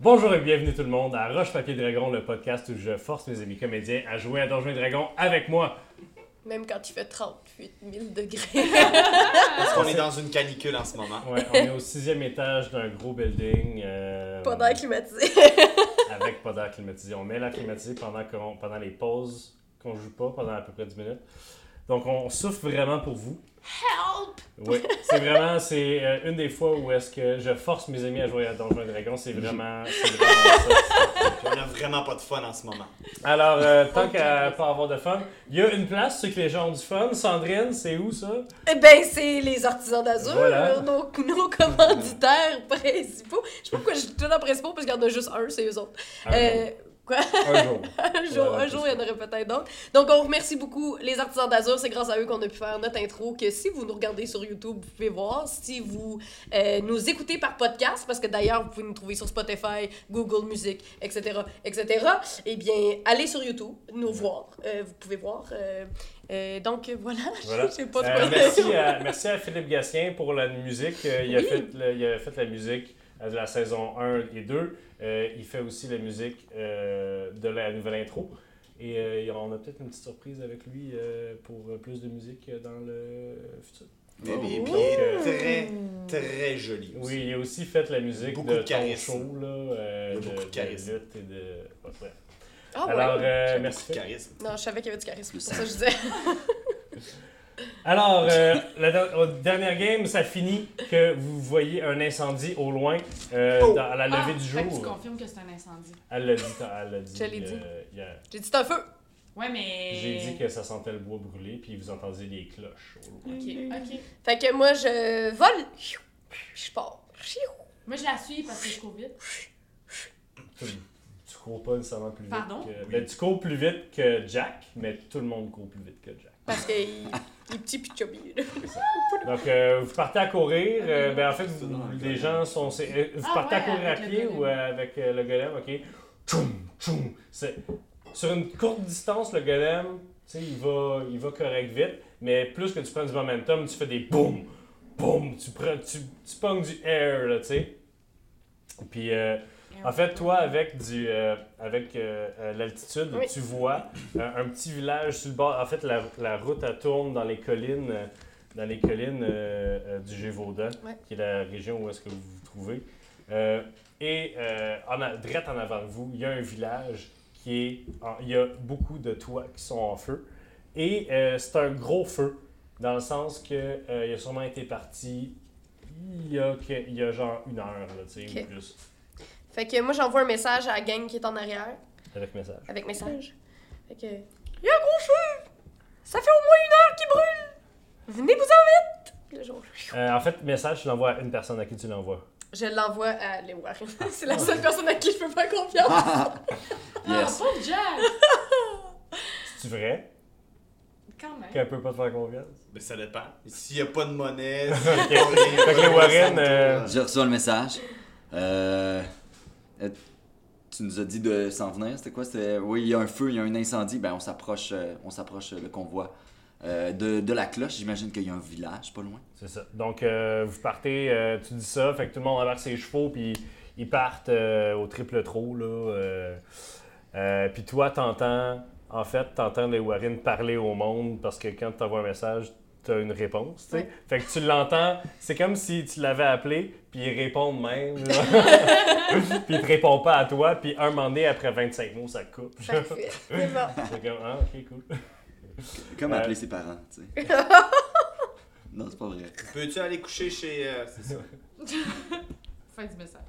Bonjour et bienvenue tout le monde à Roche Papier Dragon, le podcast où je force mes amis comédiens à jouer à Donjons et Dragons avec moi. Même quand il fait 38 000 degrés. Parce qu'on est dans une canicule en ce moment. Ouais, on est au sixième étage d'un gros building. euh, Pas d'air climatisé. avec pas d'air climatisé. On met l'air climatisé pendant, qu'on- pendant les pauses qu'on joue pas, pendant à peu près 10 minutes. Donc on souffre vraiment pour vous. Help! Oui, c'est vraiment, c'est euh, une des fois où est-ce que je force mes amis à jouer à Donjons et Dragons. C'est vraiment, c'est vraiment ça. On a vraiment pas de fun en ce moment. Alors, euh, tant qu'à pas avoir de fun, il y a une place, ceux que les gens ont du fun. Sandrine, c'est où ça? Eh ben, c'est les artisans d'Azur, Voilà. nos, nos commanditaires principaux. Je sais pas pourquoi je dis tout temps principaux, parce qu'il y en a juste un, c'est eux autres. Un Euh, Un jour. un jour, Ouais, un jour, il y en aurait peut-être d'autres. Donc, on remercie beaucoup les artisans d'Azur. C'est grâce à eux qu'on a pu faire notre intro. Que si vous nous regardez sur YouTube, vous pouvez voir. Si vous euh, nous écoutez par podcast, parce que d'ailleurs, vous pouvez nous trouver sur Spotify, Google Music, etc., etc., eh bien, allez sur YouTube, nous voir. Euh, vous pouvez voir. Euh, euh, donc, voilà. Voilà. Je sais pas de Euh, quoi merci, à, merci à Philippe Gatien pour la musique. Euh, il, a fait le- il a fait la musique euh, de la saison 1 et 2. Euh, il fait aussi la musique euh, de la nouvelle intro. Et euh, on a peut-être une petite surprise avec lui euh, pour euh, plus de musique euh, dans le futur. Donc, euh, il est très, très joli. aussi. Oui, il a aussi fait la musique Beaucoup de, de ton charisme. show, là, euh, de, beaucoup de de charisme. lutte et de... ouais, bref. Ah ouais? Alors, euh, Beaucoup merci. de charisme. Non, je savais qu'il y avait du charisme. C'est pour ça que je disais. Alors, euh, la dernière game, ça finit que vous voyez un incendie au loin euh, Oh! dans- à la levée Ah, du que tu jour. confirmes que c'est un incendie. Elle l'a dit. Elle l'a dit. Je l'ai dit. euh, hier. J'ai dit c'est un feu. Ouais, mais. J'ai dit que ça sentait le bois brûlé, puis vous entendiez les cloches au loin. Ok, ok. Fait que moi, je vole. Je pars. Moi, je la suis parce que je cours vite. Tu, tu cours pas nécessairement plus vite. Pardon? Que, ben, tu cours plus vite que Jack, mais tout le monde court plus vite que Jack. Parce qu'il il est petit pis chubby. là. Donc, euh, vous partez à courir. euh, ben, en fait, vous- les gens sont. c'est- euh, vous Ah partez à ouais, courir à avec le pied golem. ou euh, avec euh, le golem, ok? Tchoum, tchoum. C'est- Sur une courte distance, le golem, tu sais, il va, il va correct vite, mais plus que tu prends du momentum, tu fais des boum, boum, tu, prends, tu, tu pognes du air, là, tu sais. Puis, euh, en fait, toi, avec, du, euh, avec euh, euh, l'altitude, Oui. tu vois euh, un petit village sur le bord. En fait, la, la route, elle tourne dans les collines, dans les collines du Gévaudan, qui est la région où est-ce que vous vous trouvez. Et en, a- direct en avant de vous, il y a un village qui est... en- il y a beaucoup de toits qui sont en feu. Et c'est un gros feu, dans le sens que euh, il a sûrement été parti il y a, il y a genre une heure, là, tu sais, ou plus, Fait que moi, j'envoie un message à la gang qui est en arrière. avec message. Avec message. Fait que. Il y a un gros feu! Ça fait au moins une heure qu'il brûle! Venez-vous-en vite! Puis là, je- Euh, en fait, message, tu l'envoies à une personne à qui tu l'envoies. Je l'envoie à Léo Warren. C'est la seule personne à qui je peux faire confiance. Ah, Yes. pauvre Jack! C'est vrai? Quand même. qu'elle peut pas te faire confiance? Ben, ça dépend. S'il n'y a pas de monnaie, Ok. Fait que les Warren, euh, J'ai reçu le message. Euh, euh, tu nous as dit de s'en venir, c'était quoi? Oui, il y a un feu, il y a un incendie. Ben, on s'approche, euh, on s'approche euh, le convoi de, de la cloche. J'imagine qu'il y a un village pas loin. c'est ça. Donc, vous partez, tu dis ça, fait que tout le monde embarque ses chevaux, puis ils partent au triple trot, là. puis toi, t'entends, en fait, t'entends les Warren parler au monde, parce que quand tu envoies un message, t'as une réponse, tu sais. Ouais. Fait que tu l'entends, c'est comme si tu l'avais appelé, puis il répond de même, puis il te répond pas à toi, puis un moment donné, après 25 mots, ça coupe. C'est bon. Comme, ah, ok, cool. Comme Euh. appeler ses parents, tu sais. non, c'est pas vrai. Peux-tu aller coucher chez. euh, c'est ça? Fin du message.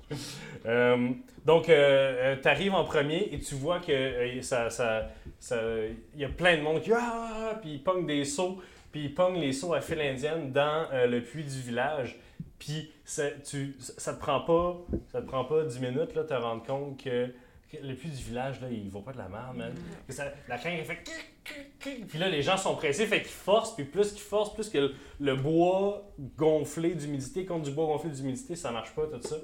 Euh, donc, euh, tu arrives en premier et tu vois que euh, ça, ça, ça- il y a plein de monde qui ah, puis ils pognent des seaux, puis ils pognent les seaux à file indienne dans euh, le puits du village. Puis ça, tu, ça te prend pas, ça te prend pas 10 minutes là, te rendre compte que, que le puits du village là, il vaut pas de la merde, man. Que ça- la crainte elle fait puis là les gens sont pressés, fait qu'ils forcent, puis plus qu'ils forcent, plus que le, le bois gonflé d'humidité contre du bois gonflé d'humidité, ça marche pas tout ça.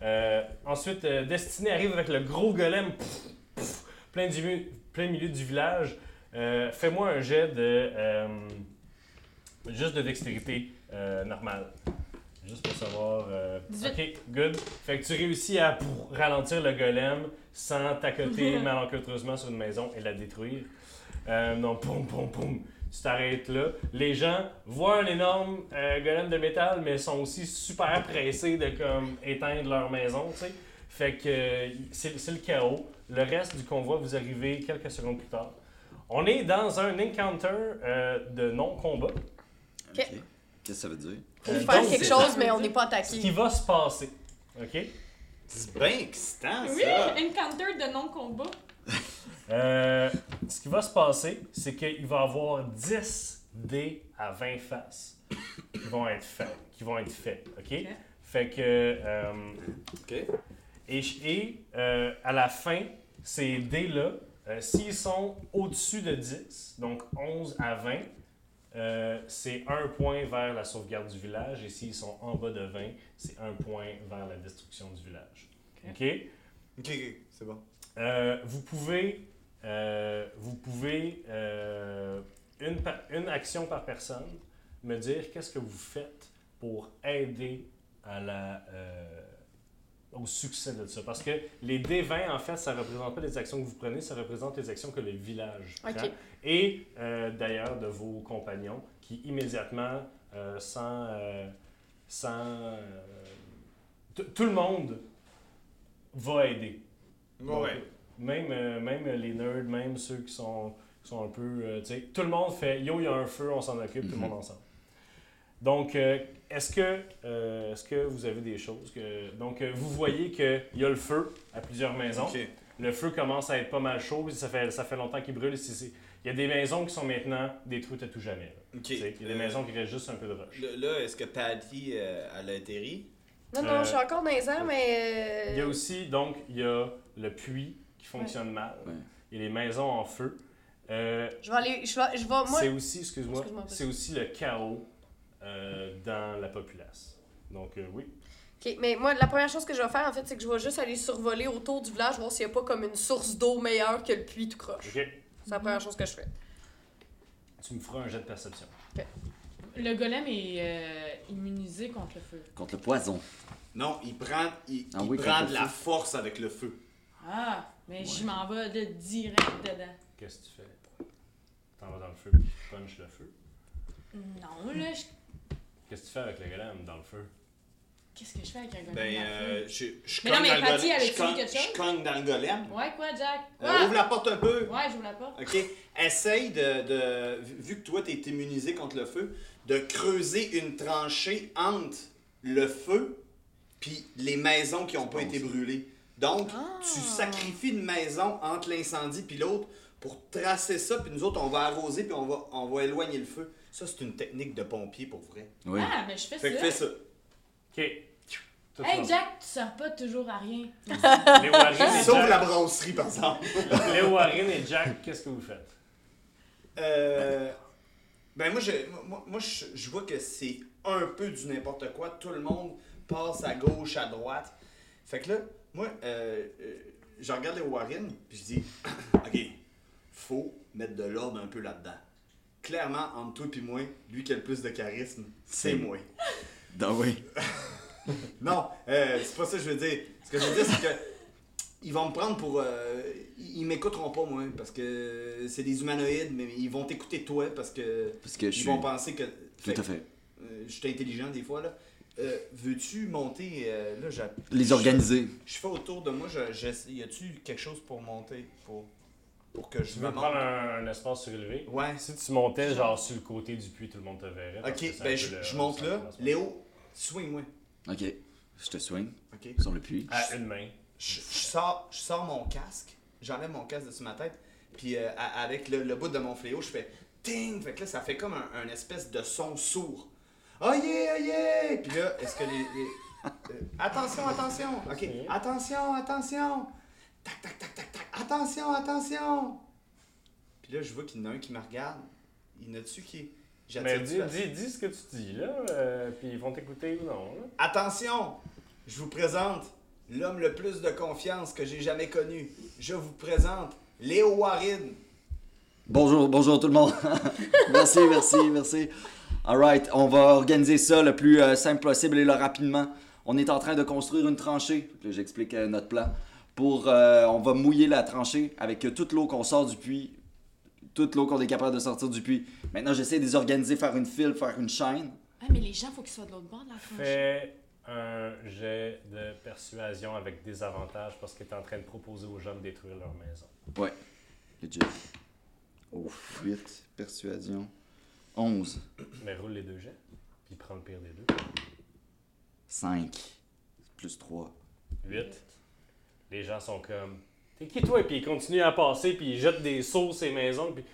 Euh, ensuite, euh, Destiné arrive avec le gros golem pff, pff, plein, du, plein milieu du village. Euh, Fais-moi un jet de. euh, juste de dextérité euh, normale. Juste pour savoir. 18. Ok, good. Fait que tu réussis à pour ralentir le golem sans t'accoter malencontreusement sur une maison et la détruire. Non, poum, poum, poum. Tu t'arrêtes là. Les gens voient un énorme golem de métal, mais sont aussi super pressés de comme éteindre leur maison, tu sais. Fait que c'est le chaos. Le reste du convoi, vous arrivez quelques secondes plus tard. On est dans un encounter euh, de non-combat. Ok. Qu'est-ce que ça veut dire? Faut Euh, faire quelque chose, mais on n'est pas Ce qui attaqué. va se passer. OK? C'est bien excitant, Oui, ça. encounter de non-combat. Euh, ce qui va se passer, c'est qu'il va y avoir 10 dés à 20 faces qui vont être faits. Qui vont être faits OK? Fait que. euh, OK. et et, euh, à la fin, ces dés-là, euh, s'ils sont au-dessus de 10, donc 11 à 20, euh, c'est un point vers la sauvegarde du village. Et s'ils sont en bas de 20, c'est un point vers la destruction du village. Ok. OK? OK, OK, c'est bon. Euh, vous pouvez, euh, vous pouvez euh, une, une action par personne, me dire qu'est-ce que vous faites pour aider à la, euh, au succès de ça. Parce que les D20, en fait, ça ne représente pas les actions que vous prenez, ça représente les actions que le village prend. Et euh, d'ailleurs de vos compagnons qui immédiatement, euh, sans... euh, sans euh, tout le monde va aider. Donc, Ouais. même, euh, même les nerds, même ceux qui sont, qui sont un peu. euh, tu sais, tout le monde fait Yo, il y a un feu, on s'en occupe, tout le Mhm. monde ensemble. Donc, euh, est-ce que, euh, est-ce que vous avez des choses que. Donc, euh, vous voyez qu'il y a le feu à plusieurs maisons. Le feu commence à être pas mal chaud, ça fait, ça fait longtemps qu'il brûle. Il y a des maisons qui sont maintenant détruites à tout jamais. Il y a des Euh, maisons qui restent juste un peu de roche. Là, là, est-ce que Patty, euh, elle a atterri? Non, non, Euh, je suis encore dans les airs, mais. Il y a aussi, donc, il y a le puits qui fonctionne mal. Ouais. Il y a les maisons en feu. Euh, Je vais aller. Je vais, je vais moi. C'est aussi, excuse-moi, c'est aussi le chaos euh, dans la populace. Donc euh, oui. Ok, mais moi, la première chose que je vais faire, en fait, c'est que je vais juste aller survoler autour du village, voir s'il n'y a pas comme une source d'eau meilleure que le puits tout croche. Ok. C'est la première chose que je fais. Tu me feras un jet de perception. Le golem est euh, immunisé contre le feu. Contre le poison. Non, il prend, il, Ah il oui, prend contre de le la feu. force avec le feu. Ah, mais je m'en vais de direct dedans. Qu'est-ce que tu fais? T'en vas dans le feu, puis tu punches le feu? Non, là, je- Qu'est-ce que tu fais avec le golem dans le feu? Qu'est-ce que je fais avec un golem Ben, dans le euh, feu? je, je Mais non, mais Patty, dit quelque chose? Je cogne dans le golem. Ouais, quoi, Jack? Euh, ouvre la porte un peu. Ouais, j'ouvre la porte. OK. Essaye de, de- vu- que toi, tu es immunisé contre le feu, de creuser une tranchée entre le feu puis les maisons qui n'ont pas bon, été ça. brûlées. Donc, Ah. tu sacrifies une maison entre l'incendie puis l'autre pour tracer ça, puis nous autres, on va arroser puis on va, on va éloigner le feu. Ça, c'est une technique de pompier pour vrai. Oui. Ah, mais je fais Fait que ça. fais ça. Ok. Hey, Jack, tu sers pas toujours à rien. Léo Warren et Sauf la Jack, brasserie, par exemple. Léo Warren et Jack, qu'est-ce que vous faites? Euh, ben moi, je, moi, moi, je, je vois que c'est un peu du n'importe quoi. Tout le monde passe à gauche, à droite. Fait que là, moi, euh, euh, je regarde les Warren, puis je dis, OK, faut mettre de l'ordre un peu là-dedans. Clairement, entre toi et moi, lui qui a le plus de charisme, c'est moi. Donc oui. Non, euh, c'est pas ça que je veux dire. Ce que je veux dire, c'est que ils vont me prendre pour. euh, ils m'écouteront pas, moi, parce que c'est des humanoïdes, mais ils vont t'écouter toi parce que. Parce que je Ils suis. vont penser que. Tout à fait. euh, je suis intelligent des fois, là. Euh, Veux-tu monter. là, Les je- organiser? Je fais autour de moi, je, je- y a-tu quelque chose pour monter Pour, pour que je Tu me monte prendre un, un espace surélevé? Ouais. Si tu montais genre sur le côté du puits, tout le monde te verrait. Ok, ben je, le- je monte là. Léo, swing-moi. Ok. Je te swing Ok. sur le puits. À une main. je, je sors, je sors mon casque, j'enlève mon casque dessus ma tête, puis euh, avec le, le bout de mon fléau, je fais ting, fait que là ça fait comme un, un espèce de son sourd. Oh yeah, yeah! Puis là, est-ce que les. les- euh, attention, attention! Ok, attention, attention! Tac, tac, tac, attention, attention! Puis là, je vois qu'il y en a un qui me regarde. Il y en a-tu qui. Mais dis, dis, dis ce que tu dis là, euh, puis ils vont t'écouter ou non. Là. Attention, je vous présente l'homme le plus de confiance que j'ai jamais connu. Je vous présente Léo Warren. Bonjour, bonjour tout le monde. merci, merci, merci. Alright, on va organiser ça le plus euh, simple possible et le rapidement. On est en train de construire une tranchée. Là, J'explique euh, notre plan. Pour, euh, on va mouiller la tranchée avec toute l'eau qu'on sort du puits, toute l'eau qu'on est capable de sortir du puits. Maintenant, j'essaie de les organiser, faire une file, faire une chaîne. Ah, mais les gens, faut qu'ils soient de l'autre bord de la tranchée. Fais un jet de persuasion avec des avantages parce que tu es en train de proposer aux gens de détruire leur maison. Ouais, legit. Oh, 8, persuasion. 11, Mais roule les deux jets, puis prends le pire des deux. 5, plus 3. 8. Les gens sont comme T'es qui toi? Puis ils continuent à passer, puis ils jettent des seaux sur les maisons. Puis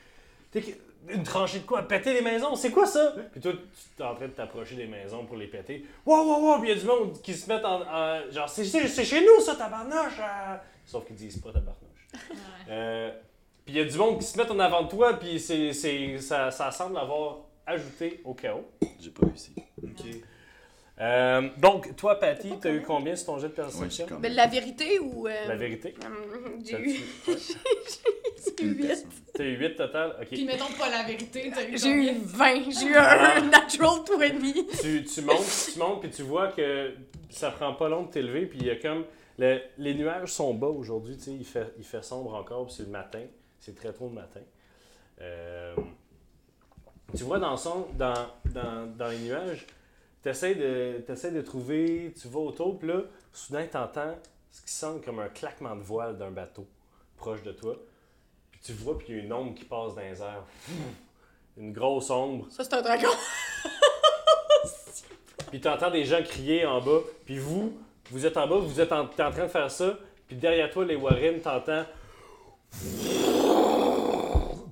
T'es qui? Une tranchée de quoi? Péter les maisons? C'est quoi ça? Puis toi, tu es en train de t'approcher des maisons pour les péter. Wow, wow, wow! Puis il y a du monde qui se mettent en. en- genre, c'est- c'est c'est chez nous ça, tabarnouche! euh. Sauf qu'ils disent pas tabarnouche. Euh, puis il y a du monde qui se met en avant de toi, puis c'est, c'est, ça, ça semble avoir ajouté au chaos. J'ai pas réussi. Ok. Euh, donc, toi, Patty, t'as eu combien? sur ton jet de perception? Mais la vérité ou. euh, La vérité. hum, J'ai eu j'ai eu Une 8. personne. T'as eu 8 total? Ok. Puis mettons pas la vérité, t'as eu J'ai eu combien? 20. J'ai eu un natural 20. tu, tu montes, tu montes, puis tu vois que ça prend pas long de t'élever, puis il y a comme. le- les nuages sont bas aujourd'hui, tu sais, il fait, il fait sombre encore, puis c'est le matin. C'est très tôt le matin. Euh, tu vois dans, son, dans, dans, dans les nuages, tu essaies de, t'essaies de trouver, tu vas autour, puis là, soudain, tu entends ce qui sonne comme un claquement de voile d'un bateau proche de toi. Puis tu vois, puis il y a une ombre qui passe dans les airs. Une grosse ombre. Ça, c'est un dragon. Puis t'entends des gens crier en bas. Puis vous, vous êtes en bas, vous êtes en, t'es en train de faire ça. Puis derrière toi, les Warren, t'entends.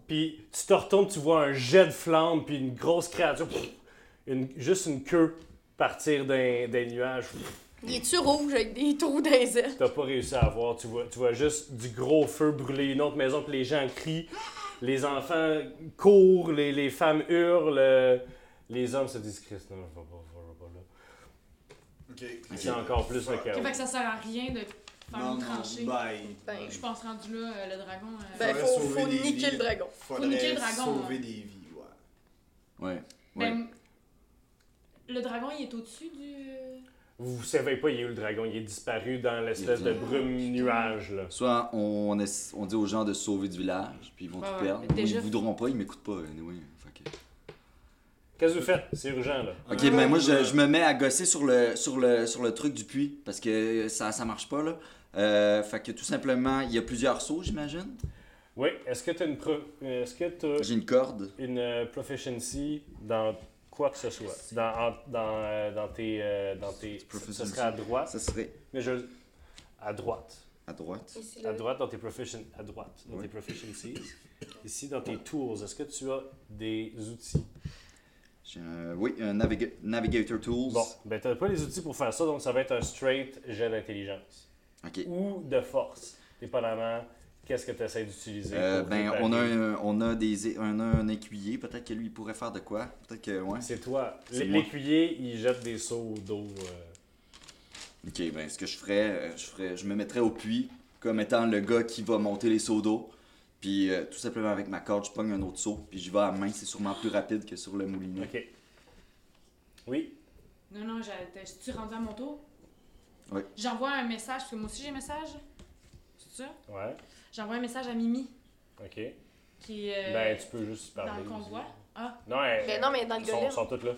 Puis tu te retournes, tu vois un jet de flamme, puis une grosse créature. Une, juste une queue partir d'un des nuages. Il est-tu rouge avec des trous dans les ailes? T'as pas réussi à voir. Tu vois, tu vois juste du gros feu brûler une autre maison, puis les gens crient. Les enfants courent, les, les femmes hurlent. euh, Les hommes se disent Christ, non, je vais pas, je vais pas là. Ok. C'est encore plus le chaos. fait que ça sert à rien de faire Non, une non, tranchée. ben, Ben, Je pense rendu là, euh, le dragon. euh, Ben, Faudrait faut, sauver faut des niquer vies. le dragon. faudrait niquer le dragon, sauver hein. des vies, ouais. Ouais. Ouais. ben, le dragon, il est au-dessus du. Vous ne savez pas, il est où le dragon? Il est disparu dans l'espèce de brume nuage. Là. Soit on, on dit aux gens de se sauver du village, puis ils vont Ouais, tout ouais, perdre. Ou déjà- ils voudront pas, ils m'écoutent pas. Anyway. Fait que- Qu'est-ce que vous faites? C'est urgent, là. Ok, mais moi je, je me mets à gosser sur le, sur le, sur le truc du puits parce que ça, ça marche pas là. Euh, fait que tout simplement, il y a plusieurs sauts, j'imagine. Oui, est-ce que tu as une, pro- est-ce que t'as J'ai une corde. une euh, proficiency dans quoi que ce soit? Dans, en- dans, euh, dans tes. euh, dans tes ce serait à droite. Ça serait Mais je, à droite. à droite. Ici, À droite dans tes proficien- à droite dans Oui. tes proficiencies. Ici dans tes tools, est-ce que tu as des outils? J'ai un- oui, un naviga- Navigator Tools. Bon, ben t'as pas les outils pour faire ça, donc ça va être un straight jet d'intelligence. Ok. Ou de force, dépendamment qu'est-ce que tu essaies d'utiliser. Euh, ben, on a, un, on a des, on a un écuyer. Peut-être que lui, il pourrait faire de quoi? Peut-être que, ouais. C'est toi. L'écuyer, il jette des seaux d'eau. euh. Ok, ben, ce que je ferais, euh, je ferais, je me mettrais au puits comme étant le gars qui va monter les seaux d'eau. Puis, euh, tout simplement avec ma corde, je pogne un autre seau. Puis, j'y vais à main. C'est sûrement plus rapide que sur le moulinet. Ok. Oui? Non, non, j'ai- t'es- tu rendu à mon tour? Oui. J'envoie un message, parce que moi aussi j'ai un message. C'est ça? Ouais. J'envoie un message à Mimi, Ok. qui est euh, ben, tu peux juste parler. dans le aussi. convoi. Ah, Non, elle- Mais non, mais dans le ils sont, golem. sont toutes là.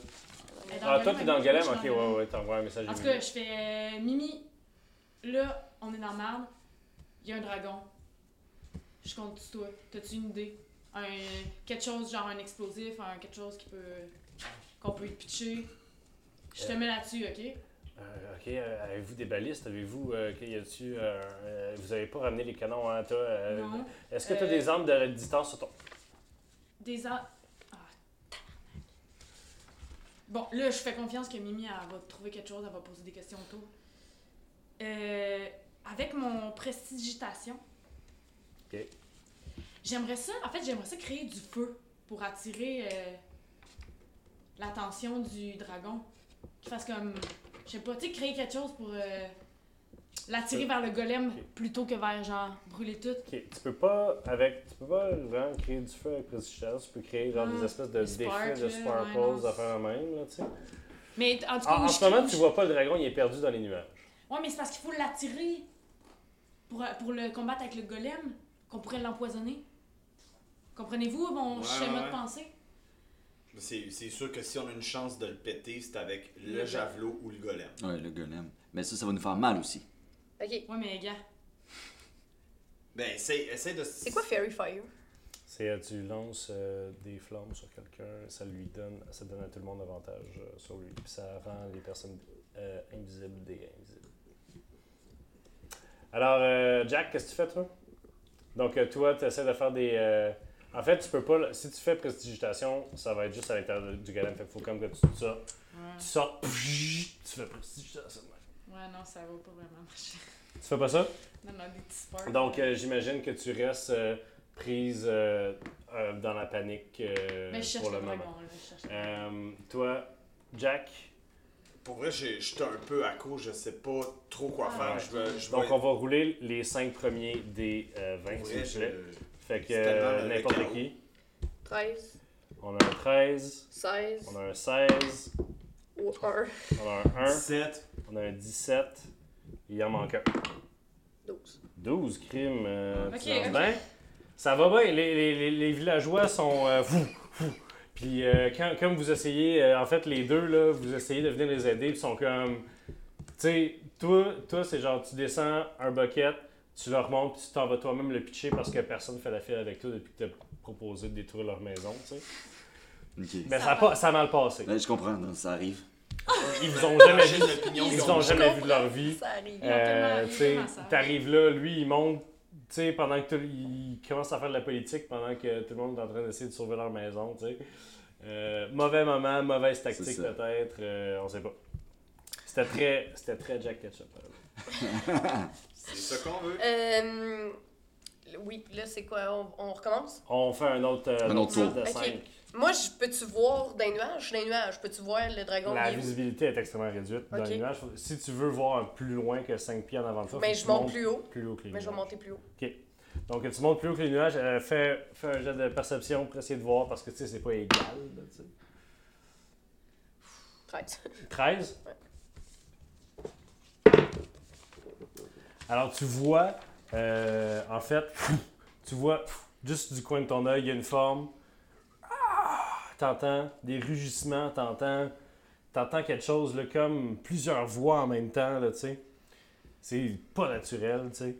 Ah, toi, golem, t'es dans le golem? Ok, ouais, golem. ouais, t'envoies un message. En tout Mimi. cas, je fais euh, Mimi, là, on est dans le marde, il y a un dragon. Je compte sur toi. T'as-tu une idée? Un, quelque chose, genre un explosif, un, quelque chose qui peut. qu'on peut y pitcher. Je te mets là-dessus, ok? Euh, ok, euh, avez-vous des balistes? Avez-vous. euh, ok, y euh, euh, vous avez pas ramené les canons, hein, toi? euh, non. Est-ce que t'as Euh, des armes de distance sur ton. Des a... Ah, tabarnak. Bon, là, je fais confiance que Mimi, elle va trouver quelque chose, elle va poser des questions autour. Euh, avec mon prestigitation. Ok. J'aimerais ça, en fait, j'aimerais ça créer du feu pour attirer l'attention du dragon. Qu'il fasse comme, je sais pas, tu sais, créer quelque chose pour euh, L'attirer vers le golem plutôt que vers genre brûler tout. Ok, tu peux pas avec tu peux pas vraiment créer du feu avec prestidigitation, tu peux créer genre Ah, des espèces de des défis de sparkles ouais, à faire la même là, tu sais. Mais en tout cas, En, où en ce moment, tu je- vois pas le dragon, il est perdu dans les nuages. Ouais, mais c'est parce qu'il faut l'attirer pour, pour le combattre avec le golem, qu'on pourrait l'empoisonner. Comprenez-vous mon Ouais, schéma ouais. de pensée? C'est c'est sûr que si on a une chance de le péter, c'est avec le javelot ou le golem. Ouais, le golem. Mais ça, ça va nous faire mal aussi. Ok. Ouais, mais gars. Ben, essaye, essaye de. C'est quoi Fairy Fire? C'est euh, tu lances euh, des flammes sur quelqu'un, ça lui donne ça donne à tout le monde avantage euh, sur lui, puis ça rend les personnes euh, invisibles des invisibles. Alors euh, Jack, qu'est-ce que tu fais toi? Donc euh, toi, tu essaies de faire des euh, en fait, tu peux pas si tu fais prestidigitation, ça va être juste à l'intérieur du golem, fait qu'il faut comme que tu ça, Ouais. tu sors, tu fais prestidigitation. Ouais, non, ça va pas vraiment marcher. Tu fais pas ça? Non, non, des petits sparks. Donc, euh, j'imagine que tu restes euh, prise euh, euh, dans la panique euh, mais je cherche pour le le dragon, moment. là. Je cherche. Euh, toi, Jack, Pour vrai, j'ai- j'étais un peu à court, je sais pas trop quoi Ah, faire. ouais. Je vais. Je donc vais- on va rouler les cinq premiers des euh, 20, pour s'il vous plaît. je- Fait que euh, n'importe qui. 13, On a un 13, 16 on a un 16, ou 1, on a un 1, 17. on a un 17, il en manque un. 12. 12 crimes, euh, Ok, tu lances ok. bien. Ça va bien, les, les, les, les villageois sont euh, fou, fou. Puis euh, quand, comme vous essayez, euh, en fait les deux, là, vous essayez de venir les aider, puis ils sont comme... Tu sais, toi, toi c'est genre, tu descends un bucket, tu leur montres, puis tu t'en vas toi-même le pitcher parce que personne fait la file avec toi depuis que tu as proposé de détruire leur maison, tu sais. Mais ça a, pas, ça a mal passé. Ouais, je comprends, non, ça arrive. Ils vous ont jamais vu, ils vous ont jamais vu de leur vie. Ça arrive. Euh, t'arrives là, lui, il monte, tu sais, pendant que tout- il commence à faire de la politique, pendant que tout le monde est en train d'essayer de sauver leur maison, tu sais. Euh, mauvais moment, mauvaise tactique peut-être, euh, on sait pas. C'était très, c'était très Jack Ketchup. C'est ça qu'on veut. Euh, oui, là, c'est quoi? On, on recommence? On fait un autre, euh, Un autre set tour. de Ok. 5. Moi, je peux-tu voir dans les nuages? Les nuages. Peux-tu voir le dragon? La visibilité est extrêmement réduite dans Ok. les nuages. Si tu veux voir plus loin que 5 pieds en avant de toi, Ben, que je monte plus haut. plus haut que les Mais je vais monter plus haut. Donc, tu montes plus haut que les nuages, euh, fais, fais un jet de perception pour essayer de voir parce que tu sais, c'est pas égal. là, tu sais. 13. 13. Alors, tu vois, euh, en fait, tu vois juste du coin de ton œil, il y a une forme. Ah! T'entends des rugissements, t'entends, t'entends quelque chose là, comme plusieurs voix en même temps, tu sais. C'est pas naturel, tu sais.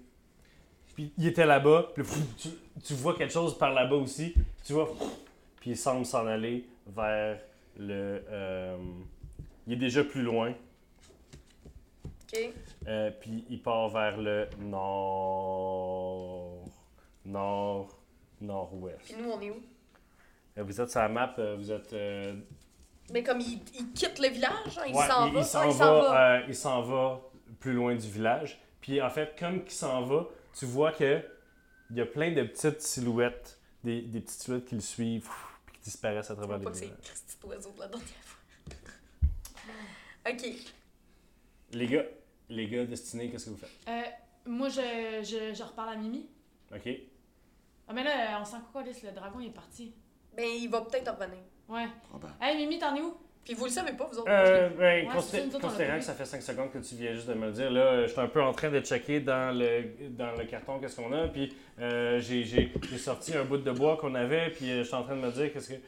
Puis il était là-bas, puis tu, tu vois quelque chose par là-bas aussi, tu vois, puis il semble s'en aller vers le. euh, il est déjà plus loin. Euh, puis il part vers le nord. Nord. Nord-ouest. Puis nous, on est où? Euh, Vous êtes sur la map, euh, vous êtes. euh, Mais comme il, il quitte le village, hein, il ouais, s'en va. il s'en va, euh, il s'en va plus loin du village. Puis en fait, comme il s'en va, tu vois que il y a plein de petites silhouettes, des, des petites silhouettes qui le suivent, puis qui disparaissent à travers les que c'est villages. Christy d'oiseau de la dernière fois. OK. Les gars, les gars destinés, qu'est-ce que vous faites? Euh, moi, je, je, je reparle à Mimi. Ok? Ah, mais là, on sent quoi, là, le dragon il est parti. Ben, il va peut-être revenir. Ouais. Probable. Hey, Mimi, t'en es où? Puis vous le savez pas, vous autres? Euh, ben, Ouais, considé- autres, considérant que ça fait 5 secondes que tu viens juste de me le dire, là, je suis un peu en train de checker dans le, dans le carton qu'est-ce qu'on a, puis euh, j'ai, j'ai, j'ai sorti un bout de bois qu'on avait, puis euh, je suis en train de me dire qu'est-ce que...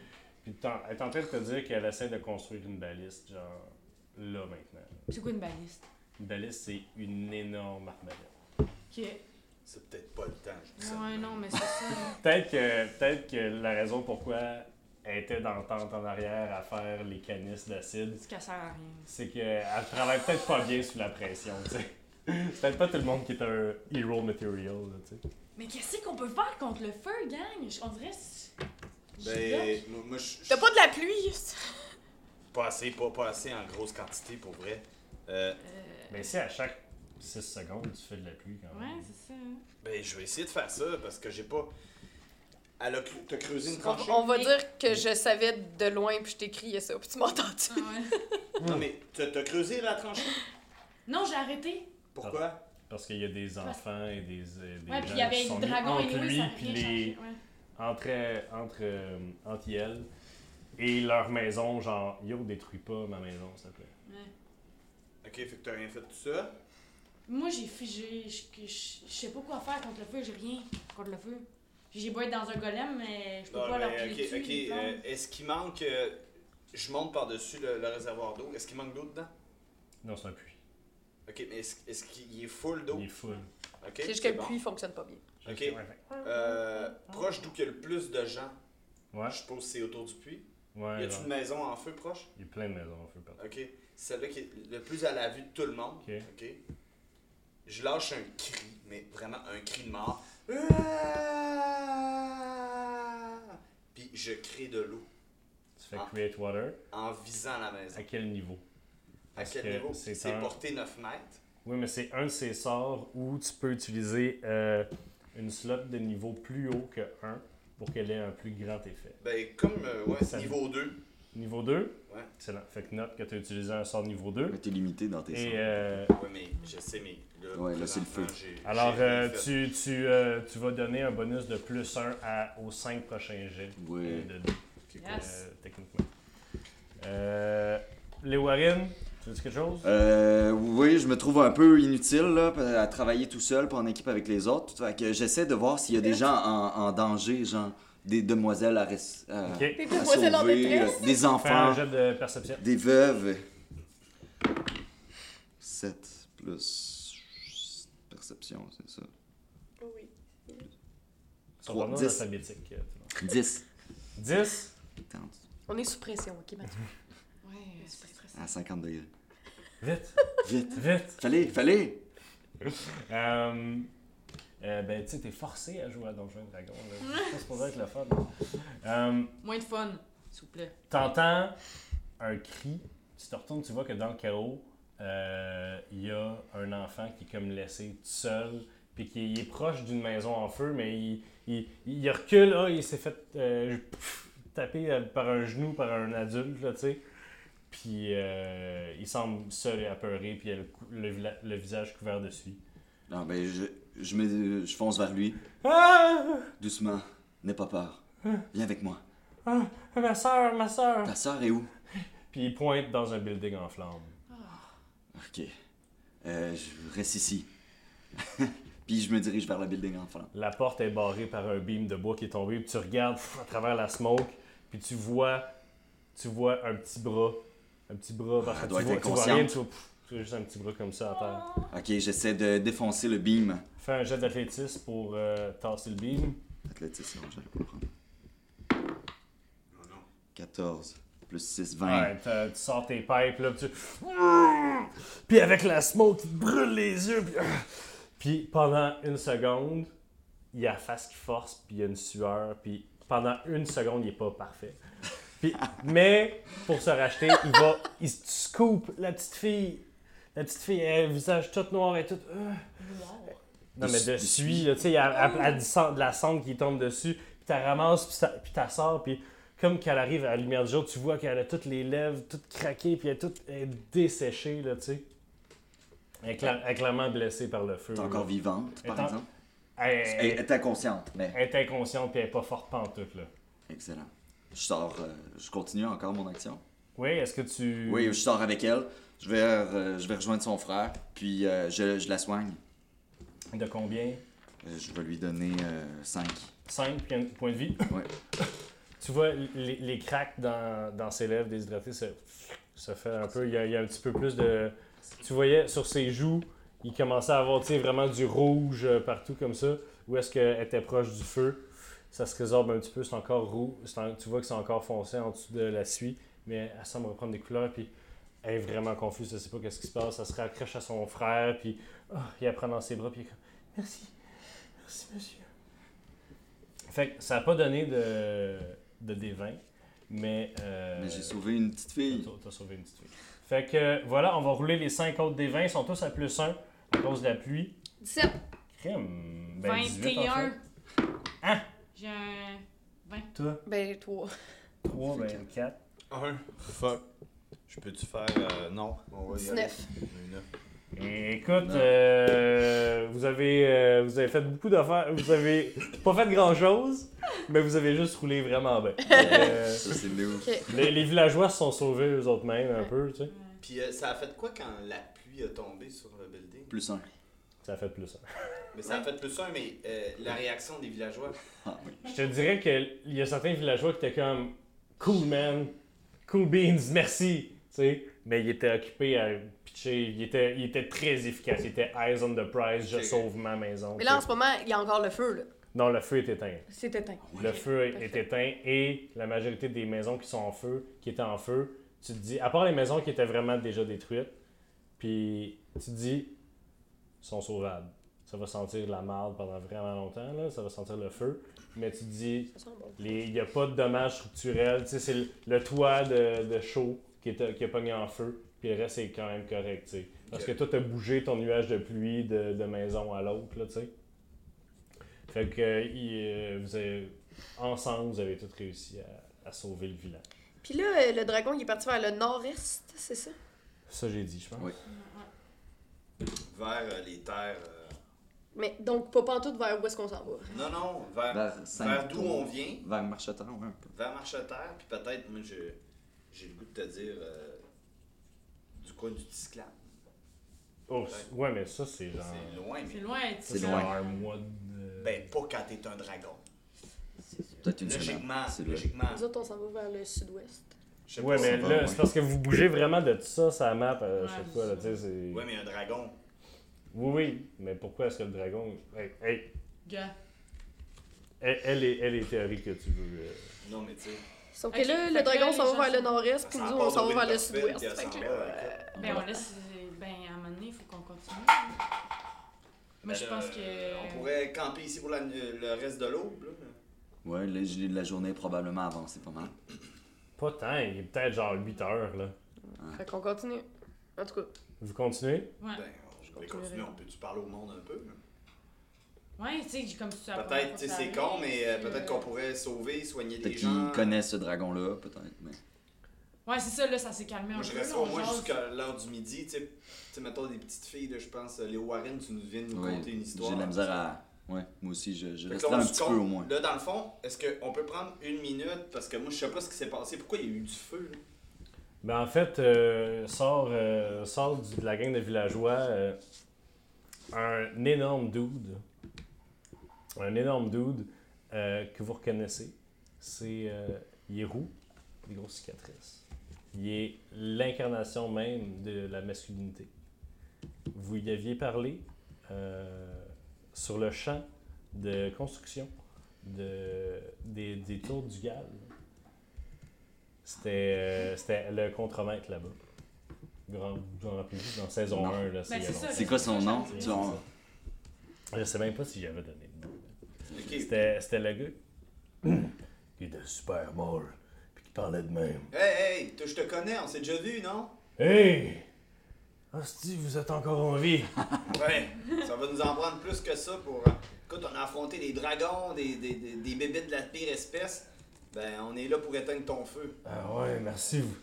Puis elle est en train de te dire qu'elle essaie de construire une baliste, genre, là, maintenant. C'est quoi une baliste? Une c'est une énorme arbalète. Ok. C'est peut-être pas le temps. je dis ça. Ouais, non, mais c'est ça. Peut-être que, peut-être que la raison pourquoi elle était dans le tente en arrière à faire les canisses d'acide, C'est qu'elle sert à rien. c'est qu'elle travaille peut-être pas bien sous la pression, tu sais. C'est peut-être pas tout le monde qui est un hero material, tu sais. Mais qu'est-ce qu'on peut faire contre le feu, gang? On dirait. Ben, moi, moi, je. je- T'as pas de la pluie? Pas assez, pas, pas assez en grosse quantité pour vrai. Euh, Euh, Mais si à chaque 6 secondes tu fais de la pluie quand même. Ouais, c'est ça. ben, je vais essayer de faire ça parce que j'ai pas. Elle a cru- t'as creusé une tranchée? on va dire que je savais de loin, puis je t'ai crié ça, puis tu m'as entendu. Ah ouais. Non, mais t'as t'as creusé la tranchée? Non, j'ai arrêté. Pourquoi? Parce qu'il y a des enfants et des, euh, des Ouais, puis gens il y avait qui le sont mis dragon entre et lui ça puis les. Ouais. entre entre euh, entre elles et leur maison genre yo détruis pas ma maison s'il te plaît. Ok, fait que t'as rien fait de tout ça. Moi, j'ai figé. Je sais pas quoi faire contre le feu, j'ai rien contre le feu. J'ai beau être dans un golem, mais je peux Non, pas leur piler ok, euh, est-ce qu'il manque. euh, je monte par-dessus le, le réservoir d'eau. Est-ce qu'il manque d'eau dedans? Non, c'est un puits. Ok, mais est-ce qu'il est full d'eau? Il est full. Ok, C'est juste que le bon. puits fonctionne pas bien. Ok. Euh, proche d'où il y a le plus de gens, Ouais, je suppose que c'est autour du puits. ouais. y a-tu une maison en feu proche? Il y a plein de maisons en feu partout. Ok. Celle-là qui est le plus à la vue de tout le monde. Je lâche un cri, mais vraiment un cri de mort. Puis je crée de l'eau Tu fais Ah. create water? en visant la maison. À quel niveau? À Parce quel que niveau? c'est C'est un- porté 9 mètres. Oui, mais c'est un de ces sorts où tu peux utiliser euh, une slot de niveau plus haut que 1 pour qu'elle ait un plus grand effet. Ben, comme euh, ouais, Ça- niveau 2. Niveau 2, Ouais. excellent. Fait que note que tu as utilisé un sort niveau 2. Mais T'es limité dans tes Et sorts. euh, Ouais, mais je sais, mais là, Ouais, là, c'est le feu. alors, euh, tu, tu, euh, tu vas donner un bonus de plus 1 à, aux 5 prochains jets euh, de dés, Ok, euh, Yes. techniquement. Euh, les Warren, tu veux dire quelque chose? Euh, oui, je me trouve un peu inutile là, à travailler tout seul, pas en équipe avec les autres. Fait que j'essaie de voir s'il y a des gens en, en danger, genre des demoiselles à, res- à- Ok. Des à demoiselles en sauver, détresse? euh, des un enfants, de perception. des veuves. 7 plus perception, c'est ça. Oui. Ils sont Trois, pas dans dix. alphabétique, euh, tout le monde. 10. 10. Attends, On est sous pression, ok, Mathieu? Ouais, c'est pas stressant. à 50 degrés. Vite, Vite. vite. Fallait, fallait. Euh, euh, ben, tu sais, t'es forcé à jouer à Donjons et Dragons. là. C'est supposé être le fun. Euh, Moins de fun, s'il vous plaît. T'entends un cri. Tu te retournes, tu vois que dans le chaos, euh, il y a un enfant qui est comme laissé tout seul, puis qui est proche d'une maison en feu, mais il, il, il recule, là, il s'est fait euh, pff, taper euh, par un genou par un adulte, là, tu sais. Puis euh, il semble seul et apeuré, puis il a le, le visage couvert de suie. Non, ben, je, je, me, je fonce vers lui, Ah! doucement. N'aie pas peur. Viens avec moi. Ah! Ma soeur, ma soeur! Ta sœur est où? Puis il pointe dans un building en flammes. Ok. Euh, je reste ici. Puis je me dirige vers la building en flammes. La porte est barrée par un beam de bois qui est tombé, puis tu regardes pff, à travers la smoke, puis tu vois, tu vois un petit bras, un petit bras, parce que tu doit vois, être tu vois inconsciente. rien, tu vois, pff, tu vois juste un petit bras comme ça à terre. Ok, j'essaie de défoncer le beam. Fais un jet d'athlétisme pour euh, tasser le beam. Athlétisme, non, j'allais pas le prendre. Non, non. 14 plus 6, 20. Ouais, t'as- tu sors tes pipes, là, puis tu... Puis avec la smoke, tu te brûles les yeux, puis... Puis pendant une seconde, il y a la face qui force, puis il y a une sueur, puis pendant une seconde, il est pas parfait. Puis, mais pour se racheter, il va, il se scoop la petite fille. La petite fille, elle visage tout noir et tout. euh. Non, mais de suie, tu sais, il y a, elle- elle de la cendre qui tombe dessus, puis t'as ramasse, puis t'as- puis t'as sors, puis comme qu'elle arrive à la lumière du jour, tu vois qu'elle a toutes les lèvres toutes craquées, puis elle est toute elle est desséchée, là, tu sais. Elle est, cla- elle est clairement blessée par le feu. T'es là. encore vivante, par Étant- exemple? Elle, Elle elle- est inconsciente, mais. elle est inconsciente, puis elle est pas forte pantoute, là. Excellent. Je sors, euh, je continue encore mon action? Oui, est-ce que tu... Oui, je sors avec elle. Je vais, euh, je vais rejoindre son frère, puis euh, je, je la soigne. De combien? Euh, je vais lui donner 5. 5 points de vie? Ouais. Tu vois, les, les cracks dans, dans ses lèvres déshydratées, ça, ça fait un peu. Il y, a, il y a un petit peu plus de. Tu voyais sur ses joues, il commençait à avoir vraiment du rouge partout comme ça. Où est-ce qu'elle était proche du feu? Ça se résorbe un petit peu, c'est encore rouge. tu vois que c'est encore foncé en dessous de la suie, mais elle semble reprendre des couleurs. Puis est vraiment confuse, elle sait pas qu'est-ce qui se passe. Elle se raccroche à son frère, puis oh, il la prend dans ses bras, puis il est comme Merci, merci monsieur. Fait que ça n'a pas donné de, de D20, mais. euh, Mais j'ai sauvé une petite fille. T'as t'as sauvé une petite fille. Fait que voilà, on va rouler les 5 autres D20. Ils sont tous à plus 1 à cause de la pluie. 17. Crème. Ben, 18 en 21. fait. Hein? J'ai un. Toi, Ben, toi. 3, ben 4. Un. Fuck. Je peux-tu faire. euh, non. On va y aller. 19. Un neuf. Écoute, euh, vous, avez, euh, vous avez fait beaucoup d'affaires. Vous avez pas fait grand chose, mais vous avez juste roulé vraiment bien. Euh, Ça, c'est lourd. Ok. les, les villageois se sont sauvés eux autres mêmes un peu, tu sais. Puis euh, ça a fait quoi quand la pluie a tombé sur le building? Plus un. Ça a fait plus ça. Mais ça a fait plus un, mais euh, la réaction des villageois. Ah oui. Je te dirais qu'il y a certains villageois qui étaient comme Cool man, cool beans, merci. Mais il était occupé à pitcher. Il était, il était très efficace. Il était eyes on the prize, je sauve ma maison. Mais là, en ce moment, il y a encore le feu, là. Non, le feu est éteint. C'est éteint. Le feu Parfait. est éteint et la majorité des maisons qui sont en feu, qui étaient en feu, tu te dis, à part les maisons qui étaient vraiment déjà détruites, puis tu te dis, sont sauvables. Ça va sentir la marde pendant vraiment longtemps, là, ça va sentir le feu, mais tu te dis, il n'y a pas de dommages structurels, tu sais, c'est le, le toit de, de chaud qui, est, qui a pogné en feu, puis le reste est quand même correct, tu sais. Parce que toi, tu as bougé ton nuage de pluie de, de maison à l'autre, là, tu sais. Fait que, il, euh, vous avez, ensemble, vous avez tous réussi à, à sauver le village. Puis là, euh, le dragon, il est parti vers le nord-est, c'est ça? Ça, j'ai dit, je pense. Oui. Vers euh, les terres. euh, Mais donc, pas pantoute vers où est-ce qu'on s'en va? Non, non, vers, Vers vers, Saint-Tour. d'où on vient, Vers Marcheterre, ouais, un peu. vers Marcheterre, puis peut-être, moi, je, j'ai le goût de te dire euh, du coin du Tisclan. Oh, ouais, mais ça, c'est genre. C'est loin, C'est mais. loin, C'est c'est loin. genre un mois de. Ben, pas quand t'es un dragon. Peut-être une semaine. Logiquement, C'est logiquement. Nous autres, on s'en va vers le sud-ouest. Je sais ouais, pas mais si- là, ouais. c'est parce que vous bougez vraiment de tout ça, ça map à Ouais, chaque fois, là, tu sais. c'est- Ouais, mais un dragon. Oui, oui, mais pourquoi est-ce que le dragon. Hey, hey, Gars. elle, elle est, elle est théorie que tu veux. euh, Non, mais tu sais. Sauf que là, le dragon s'en va vers le nord-est, puis nous, on s'en va vers le sud-ouest. euh, Ben, on laisse. Ben, à un moment donné, il faut qu'on continue. Moi, je pense euh, que. On pourrait camper ici pour la- le reste de l'aube, là. Ouais, le- la journée probablement avancée pas mal. Pas tant, il est peut-être genre 8 heures, là. Fait qu'on continue. En tout cas, Vous continuez? Ouais. Ben, on peut continuer, on peut-tu parler au monde un peu? là? Ouais, tu sais, comme tu as Peut-être, tu sais, c'est con, mais euh, peut-être qu'on pourrait sauver, soigner des Peut-être gens. qu'ils connaissent ce dragon-là, peut-être. Mais... Ouais, c'est ça, là, ça s'est calmé Moi, un je peu. reste là, au on moins jase. jusqu'à l'heure du midi. Tu sais, tu sais, mettons des petites filles, là, je pense, euh, Léo Warren, tu nous viens de nous Oui, conter une histoire. J'ai de la misère à. Ouais, moi aussi, je, je reste un petit peu au moins. Là, dans le fond, est-ce qu'on peut prendre une minute? Parce que moi, je sais pas ce qui s'est passé. Pourquoi il y a eu du feu? là? Ben, en fait, euh, sort, euh, sort du- de la gang de villageois euh, un énorme dude. Un énorme dude euh, que vous reconnaissez. C'est. euh, il est roux, des grosses cicatrices. Il est l'incarnation même de la masculinité. Vous y aviez parlé euh, sur le champ de construction de, des, des tours du Galles. C'était euh, c'était le contremaître là-bas. Grand, vous en rappelez-vous, dans saison Non. 1, là, Ben, c'est ça, quoi son nom? C'est Tu C'est en- ça. Je sais même pas si j'avais donné C'était le gars qui était super molle, puis qui parlait de même. Hey, hey, toi, je te connais, on s'est déjà vu, non? Hey! Hostie, vous êtes encore en vie! Ouais, ça va nous en prendre plus que ça pour. euh, Écoute, on a affronté des dragons, des, des, des, des bébés de la pire espèce. Ben, on est là pour éteindre ton feu. Ah ouais, merci. Vous.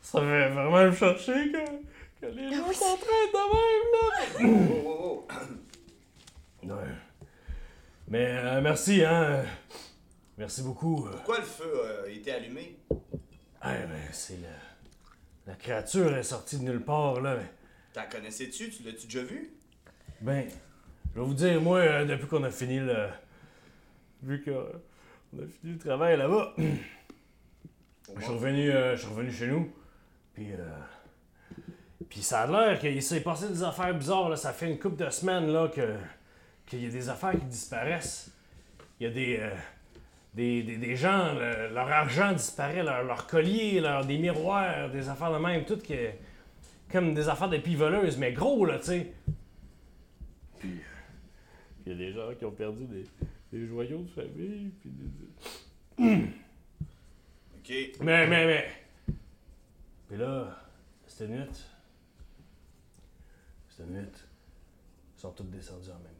Ça fait vraiment me chercher que, que les gens s'entraident de même, là! Oh, oh, oh. Ouais. Mais euh, merci, hein. Merci beaucoup. euh. Pourquoi le feu a été allumé? Ah, ben, c'est le... La créature est sortie de nulle part, là. mais- T'en connaissais-tu? Tu l'as-tu déjà vu? Ben, je vais vous dire, moi, euh, depuis qu'on a fini le. Vu qu'on a fini le travail là-bas, je suis revenu, euh, je suis revenu chez nous. Puis, euh, puis ça a l'air qu'il s'est passé des affaires bizarres, là. Ça fait une couple de semaines, là, que qu'il y a des affaires qui disparaissent. Il y a des. euh, des, des, des gens, le- leur argent disparaît, leur, leur collier, leur, des miroirs, des affaires de même, tout qui est- comme des affaires de filles voleuses, mais gros, là, tu sais. Puis, euh, il y a des gens qui ont perdu des, des joyaux de famille, puis des... Ok. Mais, mais, mais... Puis là, cette nuit, cette nuit, ils sont tous descendus en même temps.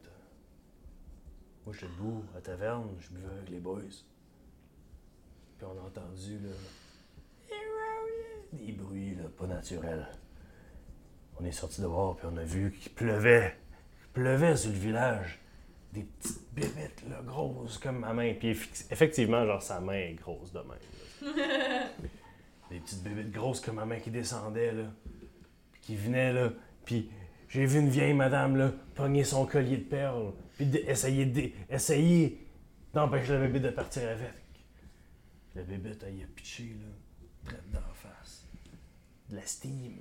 Moi, j'étais debout à la taverne, je buvais avec les boys. Puis on a entendu, là, des bruits, là, pas naturels. on est sorti dehors, puis on a vu qu'il pleuvait. Il pleuvait sur le village. Des petites bébites, là, grosses comme ma main. Puis effectivement, genre, sa main est grosse de même. Des petites bébites grosses comme ma main qui descendaient, là. Puis qui venaient, là. Puis j'ai vu une vieille madame, là, pogner son collier de perles. Puis de- essayer, de- essayer d'empêcher la bébite de partir avec. La bébite, elle y a pitché, là, prête d'en face. De la steam.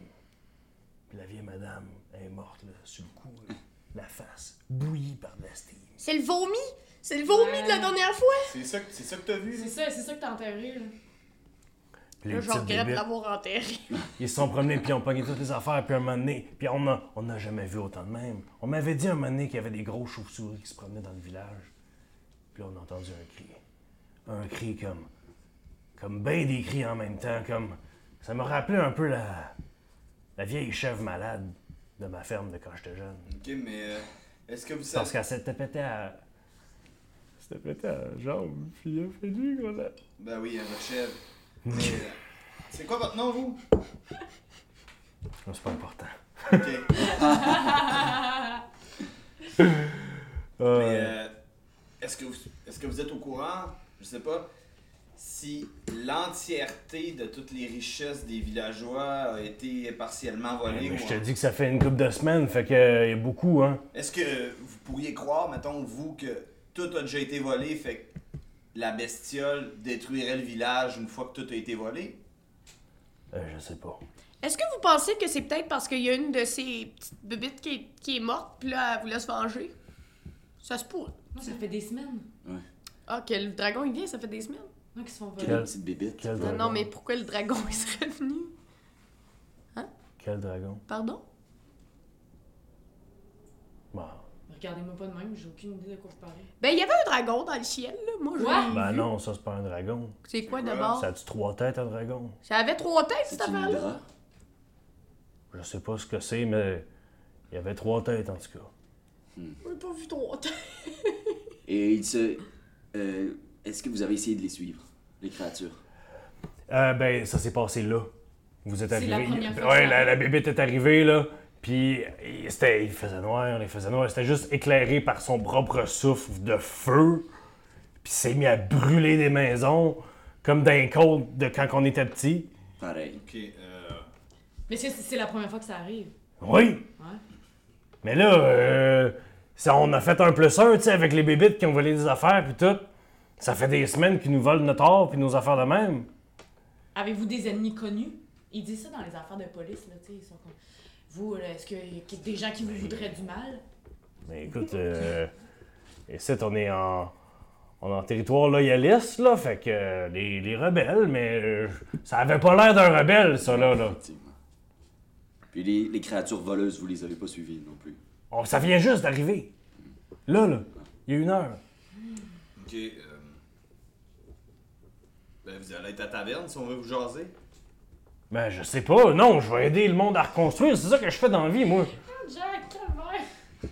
Puis la vieille madame, elle est morte, là, sur le cou, là. La face, bouillie par de la steam. C'est le vomi! C'est le vomi de la dernière fois! C'est ça, que- c'est ça que t'as vu? C'est là? ça, c'est ça que t'as enterré, là. Puis les Là, je regrette bébites, l'avoir enterré. ils se sont promenés, puis ils ont pogné toutes les affaires, puis un moment donné, puis on n'a on n'a jamais vu autant de même. On m'avait dit un moment donné qu'il y avait des gros chauves-souris qui se promenaient dans le village. Puis là, on a entendu un cri. Un cri comme. Comme ben des cris en même temps, comme. Ça me rappelait un peu la. La vieille chèvre malade de ma ferme de quand j'étais jeune. Ok, mais euh, est-ce que vous Parce savez. qu'elle s'était pété à. S'était pété à la jambe, puis il a fait du gros là. Ben oui, à votre chèvre. Mais, C'est quoi votre nom, vous? C'est pas important. Ok. Euh, Mais euh, est-ce que, vous, est-ce que vous êtes au courant, je sais pas, si l'entièreté de toutes les richesses des villageois a été partiellement volée? mais je te dis que ça fait une couple de semaines, fait que euh, y a beaucoup, hein. Est-ce que vous pourriez croire, mettons, vous, que tout a déjà été volé, fait que la bestiole détruirait le village une fois que tout a été volé? Euh, je sais pas. Est-ce que vous pensez que c'est peut-être parce qu'il y a une de ces petites bébites qui est, qui est morte, puis là, elle voulait se venger? Ça se pourrait. Moi, ça fait des semaines. Ah, que le dragon, il vient, ça fait des semaines? Moi, qui se font Quelle petite bébite. Quel Non, dragon? non, mais pourquoi le dragon, il serait venu? Quel dragon? Pardon? Bon. Regardez-moi pas de même, j'ai aucune idée de quoi vous parlez. Ben, il y avait un dragon dans le ciel, là. Moi, je l'ai Ben vu. non, ça c'est pas un dragon. C'est quoi d'abord? Ça a-tu trois têtes, un dragon? Ça avait trois têtes, cette affaire-là? Je sais pas ce que c'est, mais il y avait trois têtes en tout cas. J'ai pas vu trois têtes. Et il se. euh, Est-ce que vous avez essayé de les suivre, les créatures? Euh, ben, ça s'est passé là. Vous êtes C'est arrivé. la première fois ouais, la, la bébête est arrivée là. Puis il, c'était, il faisait noir, il faisait noir. C'était juste éclairé par son propre souffle de feu. Puis il s'est mis à brûler des maisons, comme d'un côte de quand on était petit. Pareil. Ok, euh. Mais c'est c'est la première fois que ça arrive. Oui. Ouais. Mais là, euh, ça, on a fait un plus un, tu sais, avec les bébites qui ont volé des affaires, puis tout. Ça fait des semaines qu'ils nous volent notre or, puis nos affaires de même. Avez-vous des ennemis connus? Ils disent ça dans les affaires de police, là, tu sais. Ils sont comme. Vous, est-ce qu'il y a des gens qui vous voudraient du mal? Mais écoute, euh, ici, on est en, on est en territoire loyaliste, là, fait que euh, les, les rebelles, mais euh, ça avait pas l'air d'un rebelle, ça, là. là. Effectivement. Puis les, les créatures voleuses, vous les avez pas suivies non plus. On- ça vient juste d'arriver. Là, là, il y a une heure. Ok, euh. Ben, vous allez être à la taverne si on veut vous jaser. Ben, je sais pas, non, je vais aider le monde à reconstruire, c'est ça que je fais dans la vie, moi. Jack!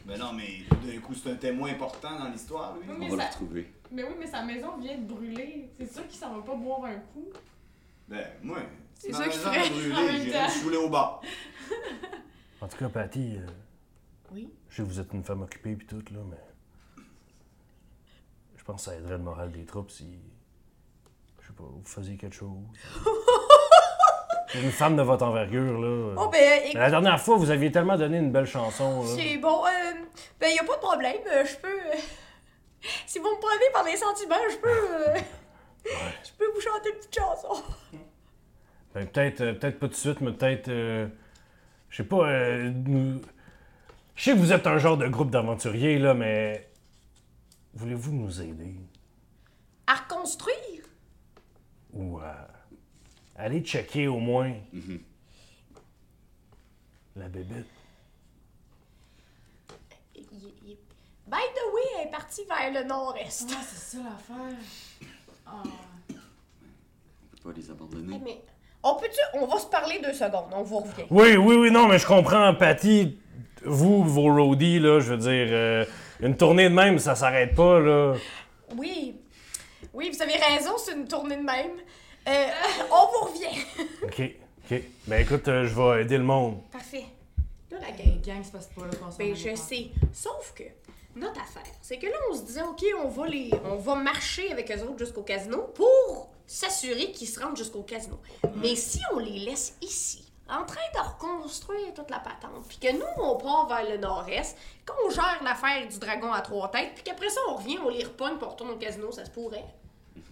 Ben non, mais d'un coup, c'est un témoin important dans l'histoire, lui. Oui, On mais va le ça- retrouver. Mais oui, mais sa maison vient de brûler. C'est sûr qu'il s'en va pas boire un coup. Ben, moi, C'est ma ça qu'il maison ferait. En même j'irai temps. me saouler au bar. En tout cas, Patty, euh, Oui. je sais que vous êtes une femme occupée puis tout, là, mais. Je pense que ça aiderait le moral des troupes si. Je sais pas, vous faisiez quelque chose. une femme de votre envergure, là. Oh, ben, écoute, la dernière fois, vous aviez tellement donné une belle chanson, c'est bon. Euh, ben, y a pas de problème. euh, Je peux. euh, si vous me prenez par les sentiments, je peux. euh, Je peux vous chanter une petite chanson. Ben, peut-être, euh, peut-être pas tout de suite, mais peut-être. euh, je sais pas, nous. Je sais que vous êtes un genre de groupe d'aventuriers, là, mais. Voulez-vous nous aider? À reconstruire? Ou à aller checker au moins Mhm. la bébête? By the way, elle est partie vers le nord-est. Ah, c'est ça l'affaire. Ah. On peut pas les abandonner. mais on peut-tu. On va se parler deux secondes, on vous revient. Oui, oui, oui, non, mais je comprends, Patty. Vous, vos roadies, là, je veux dire, euh, une tournée de même, ça s'arrête pas, là. Oui. Oui, vous avez raison, c'est une tournée de même. Euh, on vous revient. OK, OK. Ben écoute, euh, je vais aider le monde. Parfait. Là, la gang. Gang, c'est pas pas là qu'on Ben, je pas. sais. Sauf que notre affaire, c'est que là, on se disait, OK, on va, les, on va marcher avec eux autres jusqu'au casino pour s'assurer qu'ils se rendent jusqu'au casino. Mais si on les laisse ici, en train de reconstruire toute la patente, puis que nous, on part vers le nord-est, qu'on gère l'affaire du dragon à trois têtes, puis qu'après ça, on revient, on les repogne, puis on retourne au casino, ça se pourrait.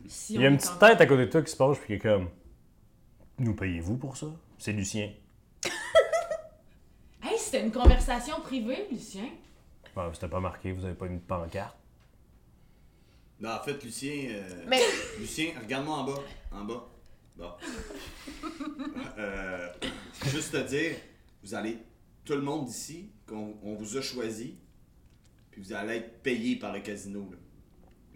Si Il y a une petite tête à côté de toi qui se penche, puis qui est comme. Nous payez-vous pour ça? C'est Lucien. Hey, c'était une conversation privée, Lucien. Bon, c'était pas marqué, vous avez pas une pancarte? Non, en fait, Lucien. euh, Mais Lucien, regarde-moi en bas. En bas. Bon. Euh, juste te dire, vous allez. Tout le monde ici, qu'on on vous a choisi, puis vous allez être payé par le casino. Là.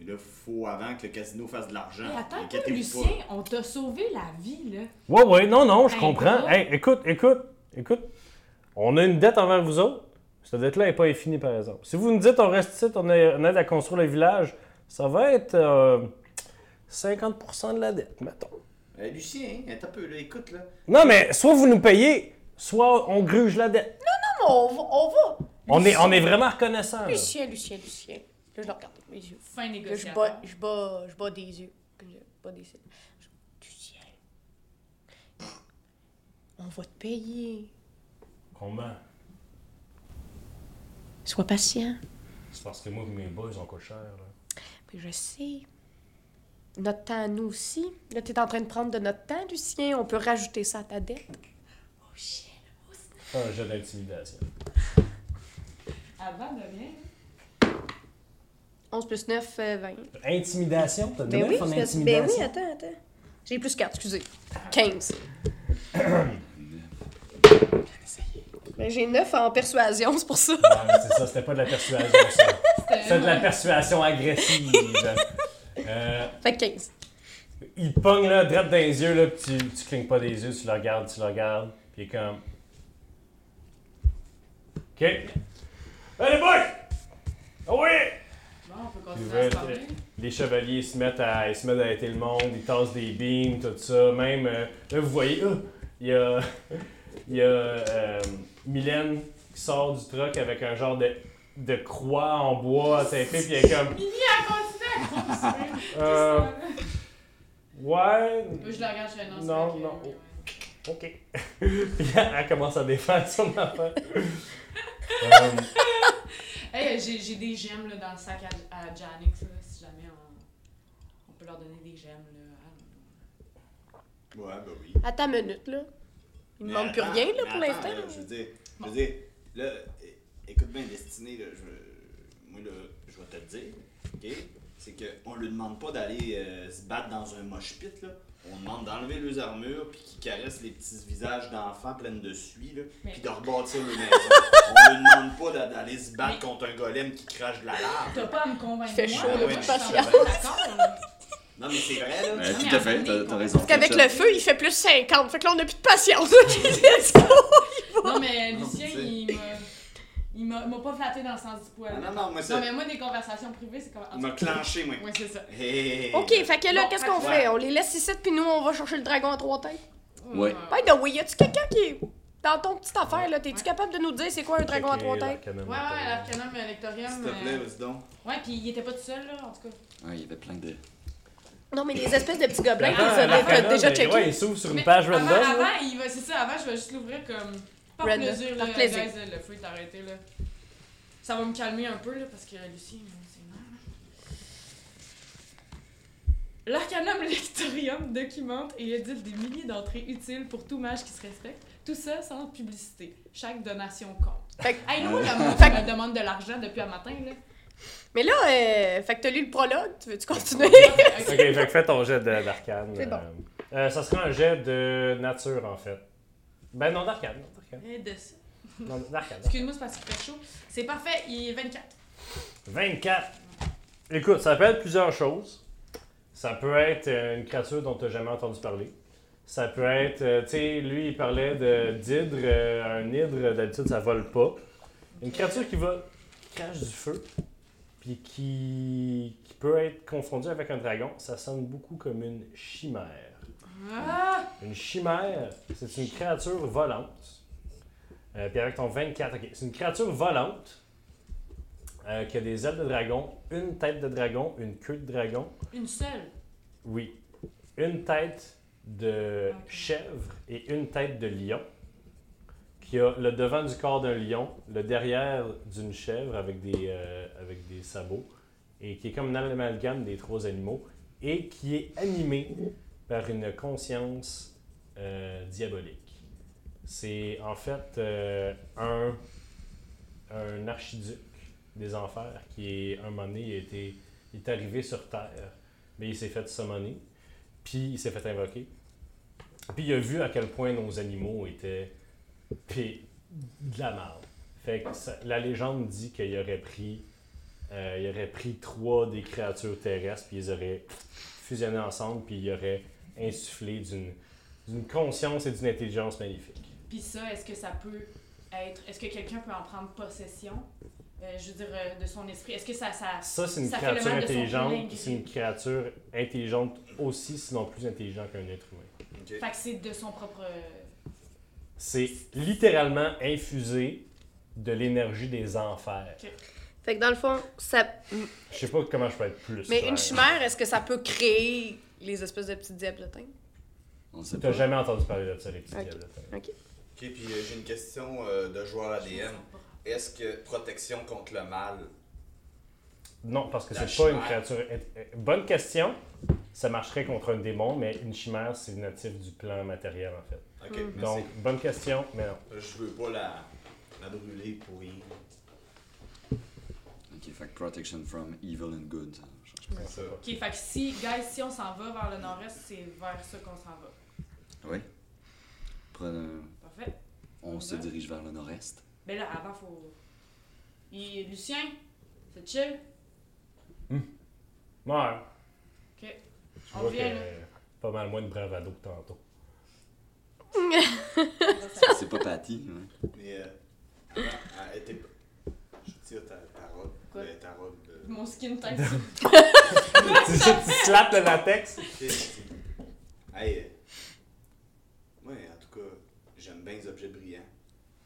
Mais là, faut avant que le casino fasse de l'argent. Attends Lucien, on t'a sauvé la vie, là. Ouais, ouais, non, non, je Hey, comprends. Hey, écoute, écoute, écoute. On a une dette envers vous autres. Cette dette-là n'est pas infinie, par exemple. Si vous nous dites on reste ici, on, aide à construire le village, ça va être euh, 50% de la dette, mettons. Euh, Lucien, hein, attends un peu, là, écoute, là. Non, mais soit vous nous payez, soit on gruge la dette. on va. On, va. On est, on est vraiment reconnaissant. là. Lucien, Lucien, Lucien. Là, je le regarde avec mes yeux. Fin Là, je bats, je bats, je bats des yeux. Je bats des cils. Je- Lucien. On va te payer. Combien? Sois patient. C'est parce que moi et mes boys, on coûte cher. là. Mais je sais. Notre temps à nous aussi. Là, t'es en train de prendre de notre temps, Lucien. On peut rajouter ça à ta dette. Oh, chien. Fais un jeu d'intimidation. Avant de rien. 11 plus 9, euh, 20. Intimidation? T'as Ben oui, ton c'est- ben intimidation? oui, attends, attends. J'ai plus 4, excusez. 15. ben, j'ai 9 en persuasion, c'est pour ça. Ouais, mais c'est ça, c'était pas de la persuasion, ça. C'était de la persuasion agressive. Euh, Fait que 15. il pogne là, droite dans les yeux, là, pis tu, tu clignes pas des yeux, tu le regardes, tu le regardes, pis il est comme. Ok. Allez, boys! Oh oui! Bon, on peut continuer à se parler. les chevaliers se mettent à, ils se mettent à le monde, ils tassent des beams, tout ça. Même, euh, là, vous voyez, ah, il y a, il y a euh, Mylène qui sort du truck avec un genre de, de croix en bois tapé, puis elle est comme. Mimi a continué à construire. Euh, ouais. Je le regarde, je fais non. Non, non. oui. Ok. elle, commence à défendre son affaire. Euh, Hey, j'ai j'ai des gemmes là, dans le sac à, à Janix, là, si jamais on, on peut leur donner des gemmes. Là. Ouais, bah oui. À ta minute, là. Il ne manque plus rien, là, pour l'instant. Je veux dire, je veux dire, là, écoute bien, Destiné, là, je, moi, là, je vais te le dire, ok? C'est qu'on lui demande pas d'aller euh, se battre dans un mosh pit, là. On demande d'enlever leurs armures, puis qu'ils caressent les petits visages d'enfants pleins de suie, là, Mais- puis de rebâtir leur maison. On lui demande pas d'a- d'aller se battre Mais- contre un golem qui crache de la lave. T'as pas à me convaincre. Il fait moi, chaud, là, là, moi, pas. Non, mais c'est vrai, là. Mais tout à fait, t'as raison. Parce qu'avec le feu, il fait plus 50. Fait que là, on n'a plus de patience. Let's go! Non, mais Lucien, il m'a. Pas flatté dans le sens du poil. Ah, non, non, moi, ça- Non, mais moi, des conversations privées, c'est comme. Il m'a clenché, moi. Ouais, c'est ça. Hey. Ok, fait que là, Bon, qu'est-ce qu'on que- fait? On les laisse ici, puis nous, on va chercher le dragon à trois têtes. Ouais. By the way, y a-tu quelqu'un qui est dans ton petite affaire, là? T'es-tu Ouais. capable de nous dire c'est quoi un dragon à trois têtes? Ouais, ouais, l'Arcanum Electorium. S'il te plaît, euh, vas-y donc. Ouais, puis il était pas tout seul, là, en tout cas. Ouais, il y avait plein de. Non, mais les espèces de petits gobelins, t'as l'arcanum, t'as déjà mais checké. Ouais, il s'ouvre sur une page avant, random. Avant, il va, c'est ça, avant, je vais juste l'ouvrir comme. Par plaisir, par là. plaisir. Guys, le feu est arrêté, là. Ça va me calmer un peu, là, parce que Lucien, c'est marrant. L'Arcanum Lectorium documente et édite des milliers d'entrées utiles pour tout mage qui se respecte. Tout ça sans publicité. Chaque donation compte. Fait que- Hey, nous, le monde Fait me demande de l'argent depuis un matin, là. Mais là, euh, fait que t'as lu le prologue, tu veux-tu continuer? Ok, fait que fais ton jet de- d'arcane. C'est bon. Euh, euh, ça sera un jet de nature, en fait. Ben non, d'arcane. Et de ça. Non, d'arcane. Excuse-moi, c'est parce qu'il fait chaud. C'est parfait, il est 24. 24. Écoute, ça peut être plusieurs choses. Ça peut être euh, une créature dont tu n'as jamais entendu parler. Ça peut être, euh, tu sais, lui, il parlait de d'hydre. euh, un hydre, d'habitude, ça vole pas. Une créature qui va, crache du feu, puis qui, qui peut être confondue avec un dragon, ça sonne beaucoup comme une chimère. Ah! Une chimère, c'est une créature volante Euh, puis avec ton 24, ok. C'est une créature volante euh, qui a des ailes de dragon, une tête de dragon, une queue de dragon. Une seule. Oui. Une tête de chèvre et une tête de lion. Qui a le devant du corps d'un lion, le derrière d'une chèvre avec des, euh, avec des sabots. Et qui est comme un amalgame des trois animaux. Et qui est animé par une conscience euh, diabolique. C'est en fait euh, un, un archiduc des enfers qui est un moment donné, est arrivé sur Terre, mais il s'est fait summoner, puis il s'est fait invoquer. Puis il a vu à quel point nos animaux étaient de la merde. Fait que la légende dit qu'il aurait pris euh, il aurait pris trois des créatures terrestres, puis ils auraient fusionné ensemble, puis il aurait insufflé d'une conscience et d'une intelligence magnifique. Puis ça, est-ce que ça peut être. Est-ce que quelqu'un peut en prendre possession Euh, Je veux dire, euh, de son esprit? Est-ce que ça. ça... Ça, c'est une Ça fait le créature mal de son plein intelligente, c'est une créature intelligente aussi, sinon plus intelligente qu'un être humain. Ok. Fait que c'est de son propre. C'est littéralement infusé de l'énergie des enfers. Fait que dans le fond, ça. Je sais pas comment je peux être plus. Mais clair. une chimère, est-ce que ça peut créer les espèces de petits diablotins? On sait T'as jamais entendu parler de ça, les petits Ok. diablotins. Ok, puis euh, j'ai une question euh, de joueur ADM. Est-ce que protection contre le mal, Non, parce que c'est pas une créature. int- Bonne question. Ça marcherait contre un démon, mais une chimère, c'est natif du plan matériel, en fait. ok, Mm. merci. Donc, bonne question, mais non. je veux pas la, la brûler pour rien. Ok, fait que protection from evil and good. Ça. Ok, fait que si, guys, si on s'en va vers le nord-est, c'est vers ça qu'on s'en va. Oui. Prenons- Parfait. On se dirige vers le nord-est. Mais là, avant, faut. Et Lucien, c'est chill? Ouais. Ok. Je On vient, là. pas mal moins de bravado que tantôt. C'est pas Patty. hein. Mais euh, elle était Je tire ta, ta robe. Quoi? euh, ta robe. Mon skin tête. tu, tu slappes le latex. Hey, euh, moi, en tout cas, j'aime bien les objets brillants.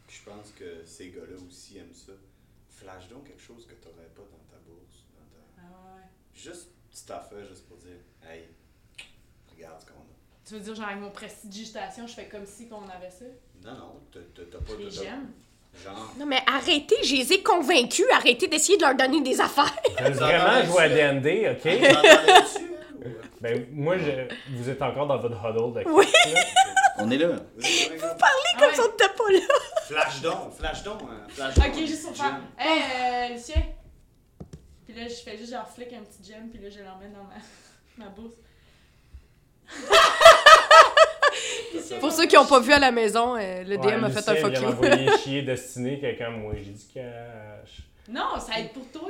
Puis je pense que ces gars-là aussi aiment ça. Flash donc quelque chose que t'aurais pas dans ta bourse. Dans ta... Ah ouais. Juste petite affaire, juste pour dire, hey, regarde ce qu'on a. Tu veux dire, genre, avec mon prestidigitation, je fais comme si qu'on avait ça? Non, non, t'as pas Les t'as- j'aime. Genre. Non, mais arrêtez, je les ai convaincus. Arrêtez d'essayer de leur donner des affaires. Vraiment jouer à D&D, OK? Hein, Ben, moi, je, vous êtes encore dans votre huddle de Oui. On est là. Vous Comme Ah si on n'était pas là. Flash donc, flash donc, hein, flash donc. Ok, juste pour faire. Hey, euh, Lucien! Puis là, je fais juste genre flick un petit gem, puis là, je l'emmène dans ma, ma bourse. Pour ceux qui n'ont pas vu à la maison, euh, le Ouais, DM a fait un fuck you. m'envoyer chier Destiné, quelqu'un, moi, j'ai du cash. Non, ça aide pour toi!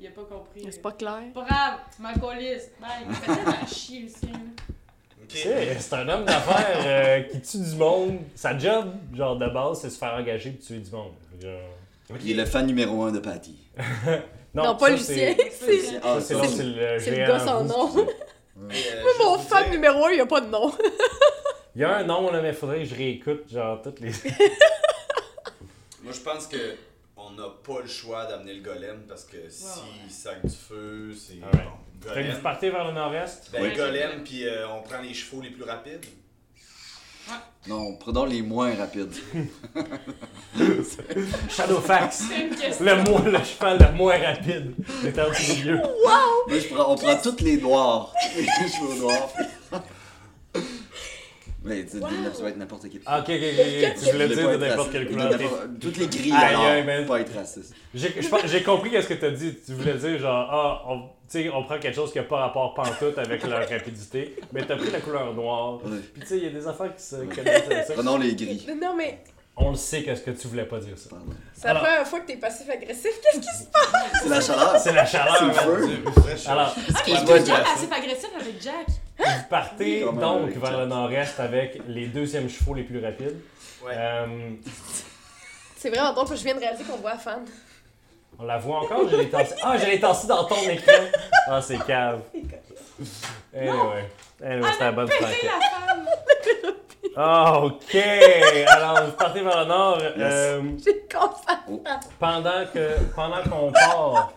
Il a pas compris. C'est pas clair. Pas grave, tu m'en colisse. Bye. Il fait tellement chier, Lucien. là. Ok. Tu sais, c'est un homme d'affaires euh, qui tue du monde. Sa job, genre, de base, c'est se faire engager pour tuer du monde. Genre... Il est le fan numéro un de Patty. Non, pas ça, Lucien. c'est- Ah, c'est le le gars sans nom. Euh, juste Mon vous fan dire- numéro 1, il n'y a pas de nom. Il y a un nom, là, mais faudrait que je réécoute, genre, toutes les. Moi, je pense que on n'a pas le choix d'amener le golem parce que si ouais. sac du feu, c'est Ah ouais. bon. Fait que vous partez vers le nord-est? Ben, Ouais. golem, puis euh, on prend les chevaux les plus rapides. Non, prenons les moins rapides. Shadowfax. C'est. Le, moins, le cheval le moins rapide. Il est en dessous du milieu. Moi, je prends- on prend toutes les noirs. Les chevaux noirs. Mais tu sais, Wow. ça va être n'importe quel. Ah, ok, ok, ok. Tu Je voulais dire de n'importe quelle couleur. Toutes les grilles, alors, mais- pas être raciste. J'ai compris qu'est-ce que t'as dit. Tu voulais dire genre, ah, on, tu sais, on prend quelque chose qui n'a pas rapport pantoute avec leur rapidité, mais t'as pris la couleur noire. Ouais. Puis tu sais, il y a des affaires qui se connectent avec ça. Prenons les gris. Non, mais On le sait qu'est-ce que tu voulais pas dire ça. Pardon. c'est la première fois que t'es passif-agressif. Qu'est-ce qui se passe? C'est la chaleur. C'est la chaleur, C'est feu. Alors, Ah, mais je déjà passif agressif avec Jack. vous partez donc vers Jack? le nord-est avec les deuxièmes chevaux les plus rapides. Ouais. Euh, C'est vraiment drôle, que je viens de réaliser qu'on voit la fan. on la voit encore, je l'ai tassé. Ah, je l'ai tassé dans ton écran. Ah, c'est cave. Anyway. Anyway, c'était la bonne femme! Ah, ok! Alors, vous partez vers le nord. euh, J'ai confiance. pendant que pendant qu'on part.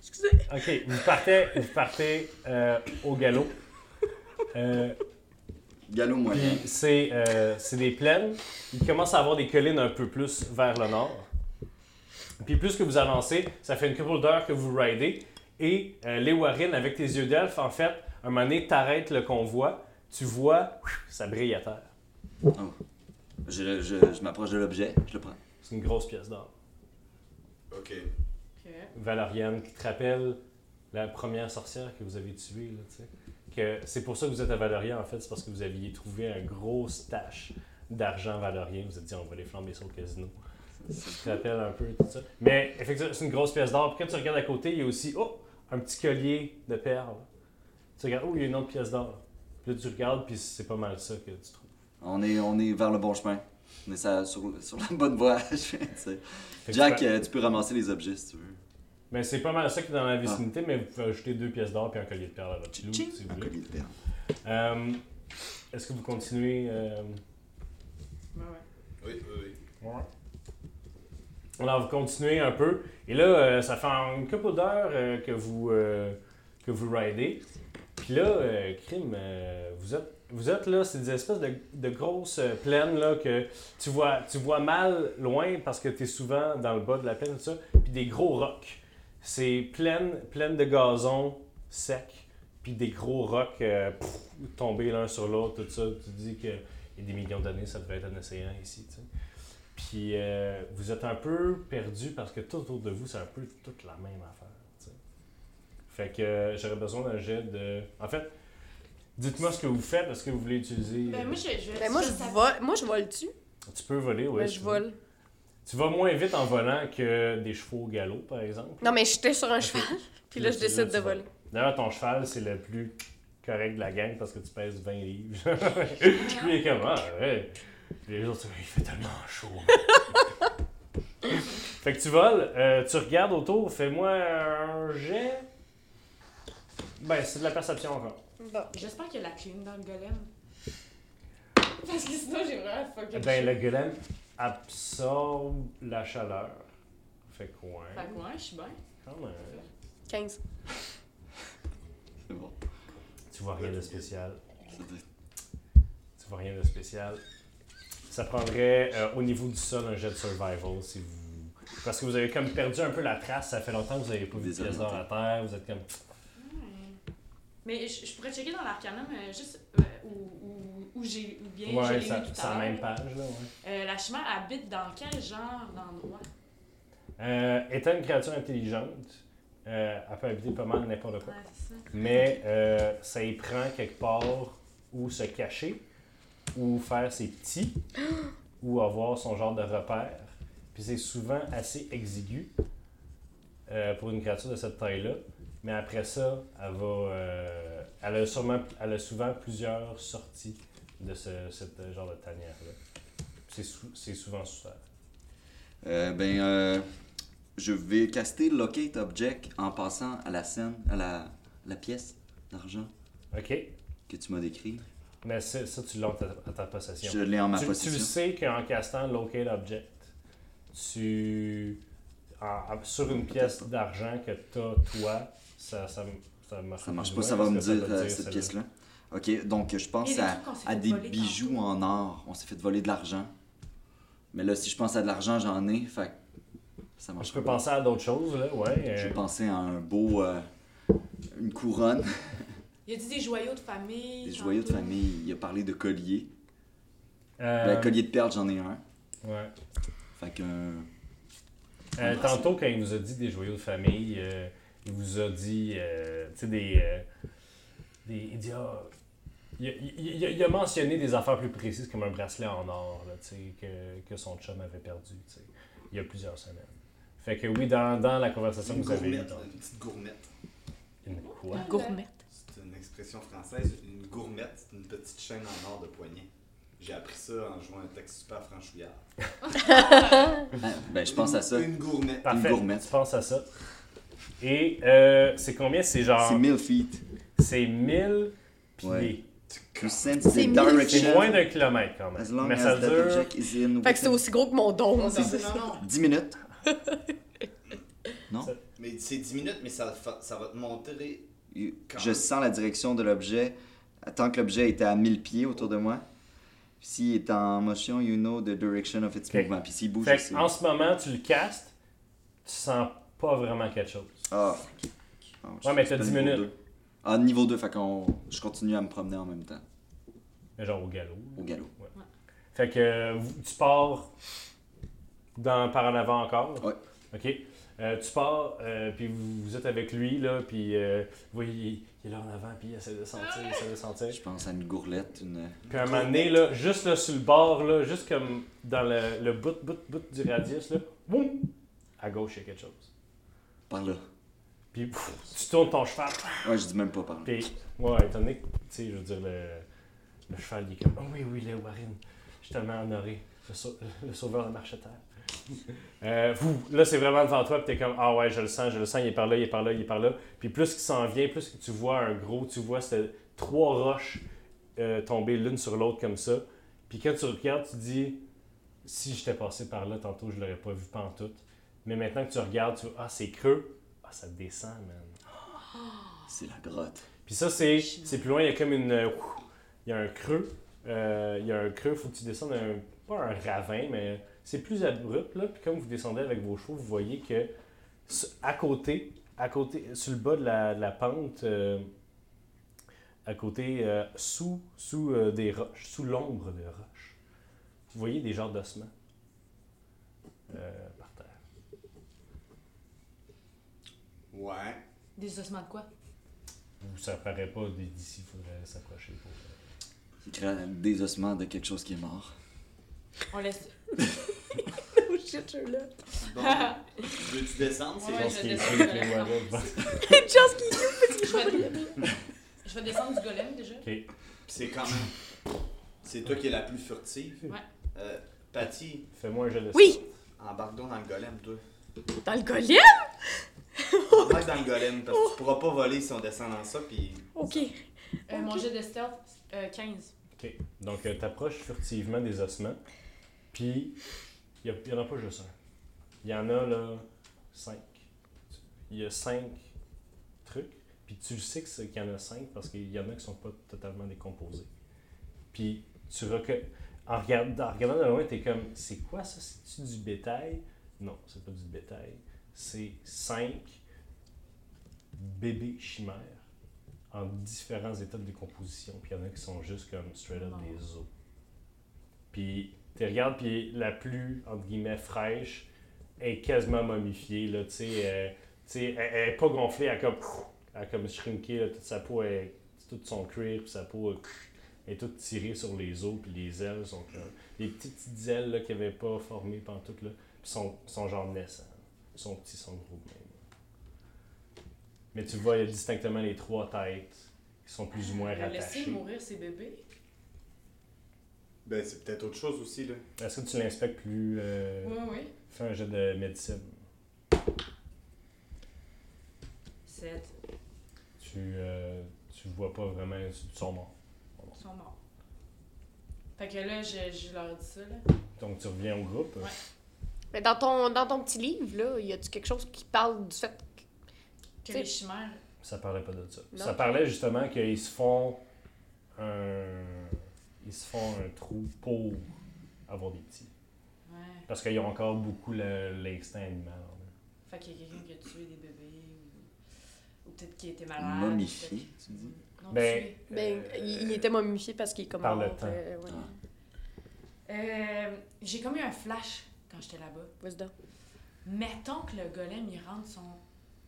Excusez. Ok, vous partez, vous partez euh, au galop. Euh, Galop moyen. Puis c'est euh, c'est des plaines. Il commence à avoir des collines un peu plus vers le nord. Puis plus que vous avancez, ça fait une couple d'heures que vous ridez. Et euh, les Warren, avec tes yeux d'elfe, en fait, un moment donné, t'arrêtes le convoi. Tu vois, ça brille à terre. Je, je, je m'approche de l'objet, je le prends. C'est une grosse pièce d'or. Ok. Ok. Valoriane, qui te rappelle la première sorcière que vous avez tuée. Là, tu sais. que c'est pour ça que vous êtes à Valoria, en fait, c'est parce que vous aviez trouvé un gros stash d'argent valorien. Vous vous êtes dit, on va les flamber sur le casino. Ça te rappelle un peu tout ça. Mais effectivement, c'est une grosse pièce d'or. Puis quand tu regardes à côté, il y a aussi oh, un petit collier de perles. Tu regardes, oh, il y a une autre pièce d'or. Puis là, tu regardes, puis c'est pas mal ça que tu trouves. On est, on est vers le bon chemin. On est ça- sur, sur la bonne voie. Jack, tu euh, tu peux ramasser les objets si tu veux. Ben, c'est pas mal ça qui est dans la vicinité, mais vous pouvez ajouter deux pièces d'or puis un collier de perles à votre loup, si vous Un voulez. collier de perles. Euh, Est-ce que vous continuez euh, Ouais, ouais. Oui, oui, oui. Alors, vous continuez un peu. Et là, euh, ça fait une couple d'heures euh, que vous euh, que vous ridez. Puis là, euh, Crime, euh, vous êtes vous êtes là, c'est des espèces de, de grosses euh, plaines là que tu vois tu vois mal loin parce que tu es souvent dans le bas de la plaine tout ça, puis des gros rocs. C'est pleine pleine de gazon sec, puis des gros rocs tombés l'un sur l'autre tout ça. Tu dis que il y a des millions d'années, ça devait être un océan ici, tu sais. Puis vous êtes un peu perdu parce que tout autour de vous, c'est un peu toute la même affaire. Fait que euh, j'aurais besoin d'un jet de. En fait, dites-moi ce que vous faites. Est-ce que vous voulez utiliser. Ben, moi, je, je, Ben, moi, je ça- vole. Moi, je vole dessus. Tu peux voler, oui. Ben, je vole. Tu vas moins vite en volant que des chevaux au galop, par exemple. Non, mais j'étais sur un cheval. Puis Là, là, je décide là, de voler. D'ailleurs, ton cheval, c'est le plus correct de la gang parce que tu pèses 20 livres. Lui, il est comme, ah, ouais. Puis Les autres, il fait tellement chaud. fait que tu voles, euh, tu regardes autour, fais-moi un jet. Ben, c'est de la perception encore. Bon. J'espère qu'il y a la clim dans le golem. Parce que sinon, j'ai vraiment fucké. Ben, le golem absorbe la chaleur. Fait quoi? Fait que ouais, je suis bien. Quand même. 15. C'est bon. Tu vois rien de spécial. Tu vois rien de spécial. Ça prendrait euh, au niveau du sol un jet de survival si vous. Parce que vous avez comme perdu un peu la trace, ça fait longtemps que vous n'avez pas vu de pièces d'or à terre, vous êtes comme. Mais je, je pourrais checker dans l'arcanum euh, juste euh, où, où, où j'ai où bien Ouais, l'ai ça- tout à la même page là, ouais. Euh, la chimère habite dans quel genre d'endroit? Euh, étant une créature intelligente, euh, elle peut habiter pas mal n'importe quoi. Ouais, c'est ça. Mais euh, ça y prend quelque part où se cacher, ou faire ses petits, ou avoir son genre de repère. Puis c'est souvent assez exigu euh, pour une créature de cette taille-là. Mais après ça, elle va. euh, elle, a sûrement, elle a souvent plusieurs sorties de ce cette genre de tanière-là. C'est sou- c'est souvent sous. Euh, ben, euh, je vais caster Locate Object en passant à la scène, à la, la pièce d'argent OK? que tu m'as décrit. Mais ça, tu l'as à ta, possession. Je l'ai en ma tu, tu possession. sais qu'en castant Locate Object, tu. en- sur une pièce d'argent que t'as, toi, ça, ça, ça marche Ça marche pas, ça va me dire euh, dire cette pièce-là. Ok, donc je pense à, à des bijoux tantôt. en or. On s'est fait voler de l'argent. Mais là, si je pense à de l'argent, j'en ai. Fait que ça marche Je peux pas. penser à d'autres choses, là, ouais. J'ai euh, pensé à un beau. euh, une couronne, Il a dit des joyaux de famille. des joyaux de famille. Il a parlé de collier. euh, Ben, collier de perles, j'en ai un. ouais. Fait que. euh, tantôt, quand il vous a dit des joyaux de famille, euh, il vous a dit, euh, tu sais, des, euh, des. Il dit, ah, il, a- il- il a- il a mentionné des affaires plus précises comme un bracelet en or, là, tu sais, que, que son chum avait perdu, tu sais, il y a plusieurs semaines. Fait que oui, dans, dans la conversation que Une vous avez eue. gourmette, une petite gourmette. Une quoi? Gourmet. C'est une expression française. Une gourmette, c'est une petite chaîne en or de poignet. J'ai appris ça en jouant un texte super franchouillard. ah, ben, je pense à ça. Une gourmette. Parfait, gourmette. tu penses à ça? Et euh, c'est combien? C'est genre. C'est 1000 feet. C'est 1000 pieds. Ouais. C'est moins d'un kilomètre quand as même. long Mais as ça that dure. object is in Fait que c'est aussi gros que mon don. Non, c'est non, ça. non, non. 10 minutes. Mais c'est 10 minutes, mais ça, va te montrer. Quand Je même. sens la direction de l'objet tant que l'objet était à 1000 pieds autour de moi. S'il est en motion, you know the direction of its Ok. movement. Puis s'il bouge, Fait en ce moment, tu le castes, tu sens pas vraiment quelque chose. Ah. Ah, je Ouais, mais t'as que 10 niveau minutes. deux. Ah, niveau 2, fait qu'on. Je continue à me promener en même temps, Mais genre au galop. au galop. Fait que euh, tu pars dans, par en avant encore? Ouais. OK. Euh, tu pars, euh, puis vous, vous êtes avec lui, là, puis euh, vous voyez, il, il est là en avant, puis il essaie de sentir, il essaie de sentir. Je pense à une gourlette, une. Puis à un moment donné, là, juste là, sur le bord, là, juste comme dans le, le bout, bout, bout du radius, là, boum, à gauche, il y a quelque chose. Par là. Puis pff, tu tournes ton cheval, Ouais, je dis même pas par là. puis, ouais, étant donné que, tu sais, je veux dire, le, le cheval, il est comme, oh oui, oui, le Warren, je suis tellement honoré, le, sau- le sauveur de Marcheterre. Euh, là, c'est vraiment devant toi, puis t'es comme, ah ouais, je le sens, je le sens, il est par là, il est par là, il est par là. Puis plus qu'il s'en vient, plus que tu vois un gros, tu vois ces trois roches euh, tomber l'une sur l'autre comme ça. Puis quand tu regardes, tu dis, si j'étais passé par là tantôt, je l'aurais pas vu pantoute. Mais maintenant que tu regardes, tu vois, ah, c'est creux, ah, ça descend, man. C'est la grotte. Puis ça, c'est c'est plus loin, il y a comme une. euh, ouf, Il y a un creux. Euh, il y a un creux, faut que tu descendes un. Pas un ravin, mais c'est plus abrupt, là. Puis comme vous descendez avec vos chevaux, vous voyez que à côté, à côté, sur le bas de la, de la pente, euh, à côté, euh, sous, sous euh, des roches, sous l'ombre des roches, vous voyez des genres d'ossements euh, par terre. Ouais. Des ossements de quoi? Vous, ça paraît pas d'ici, il faudrait s'approcher pour. Il crée des ossements de quelque chose qui est mort. On laisse. Oh shit, je là. Bon, veux-tu descendre? C'est Ouais, je qui est descends les la Warren. Just qui Je vais... je vais descendre du golem déjà. Ok. C'est quand même. C'est toi qui es la plus furtive. Ouais. Euh, Patty, Fais-moi un jeu de Oui, embarque donc dans le golem, toi. dans le golem? Embarque dans le golem, parce que tu pourras pas voler si on descend dans ça, puis. Ok. Euh, Mon jet de stealth, euh, 15. Ok. Donc, tu t'approches furtivement des ossements. Puis, il n'y en a pas juste un. Il y en a, là, cinq. Il y a cinq trucs. Puis, tu le sais que c'est- qu'il y en a cinq parce qu'il y en a qui sont pas totalement décomposés. Puis, tu reconnais. En, en regardant de loin, tu es comme c'est quoi ça? C'est-tu du bétail? Non, c'est pas du bétail. C'est cinq bébés chimères en différents états de décomposition. Puis il y en a qui sont juste comme straight up des os. Puis tu regardes, puis la plus, entre guillemets, fraîche est quasiment momifiée. Là, euh, elle, elle pas gonflée, elle comme, elle comme shrinké, là, toute sa peau, est, tout son cuir, puis sa peau euh, est toute tirée sur les os, puis les ailes sont comme, les petites, petites ailes qui n'avaient pas formé pantoute, là, puis sont, sont genre naissants. Ils sont petits, ils sont gros même. Mais tu vois, il y a distinctement les trois têtes qui sont plus ou moins va laisser rattachées. mourir ces bébés? Ben, c'est peut-être autre chose aussi, là. Est-ce que tu l'inspectes plus euh, Oui, oui. Fais un jet de médecine? 7. Tu, euh, tu vois pas vraiment, ils sont morts. Ils sont morts. Fait que là, je, je leur dis ça, là. Donc tu reviens au groupe? Ouais. Mais dans ton, dans ton petit livre, là, y a-tu quelque chose qui parle du fait que. Les chimères. Ça parlait pas de ça. Non. Ça parlait justement qu'ils se font un. Ils se font un trou pour avoir des petits. Ouais. Parce qu'ils ont encore beaucoup l'instinct animal. là. Fait qu'il y a quelqu'un qui a tué des bébés ou, ou peut-être qui était malade. Momifié, tu dis? Non, Ben. Ben, euh, il, il était momifié parce qu'il est comme par le temps. euh, ouais. Ah. Euh, J'ai comme eu un flash quand j'étais là-bas. Vas-y donc. Mettons que le golem, il rentre son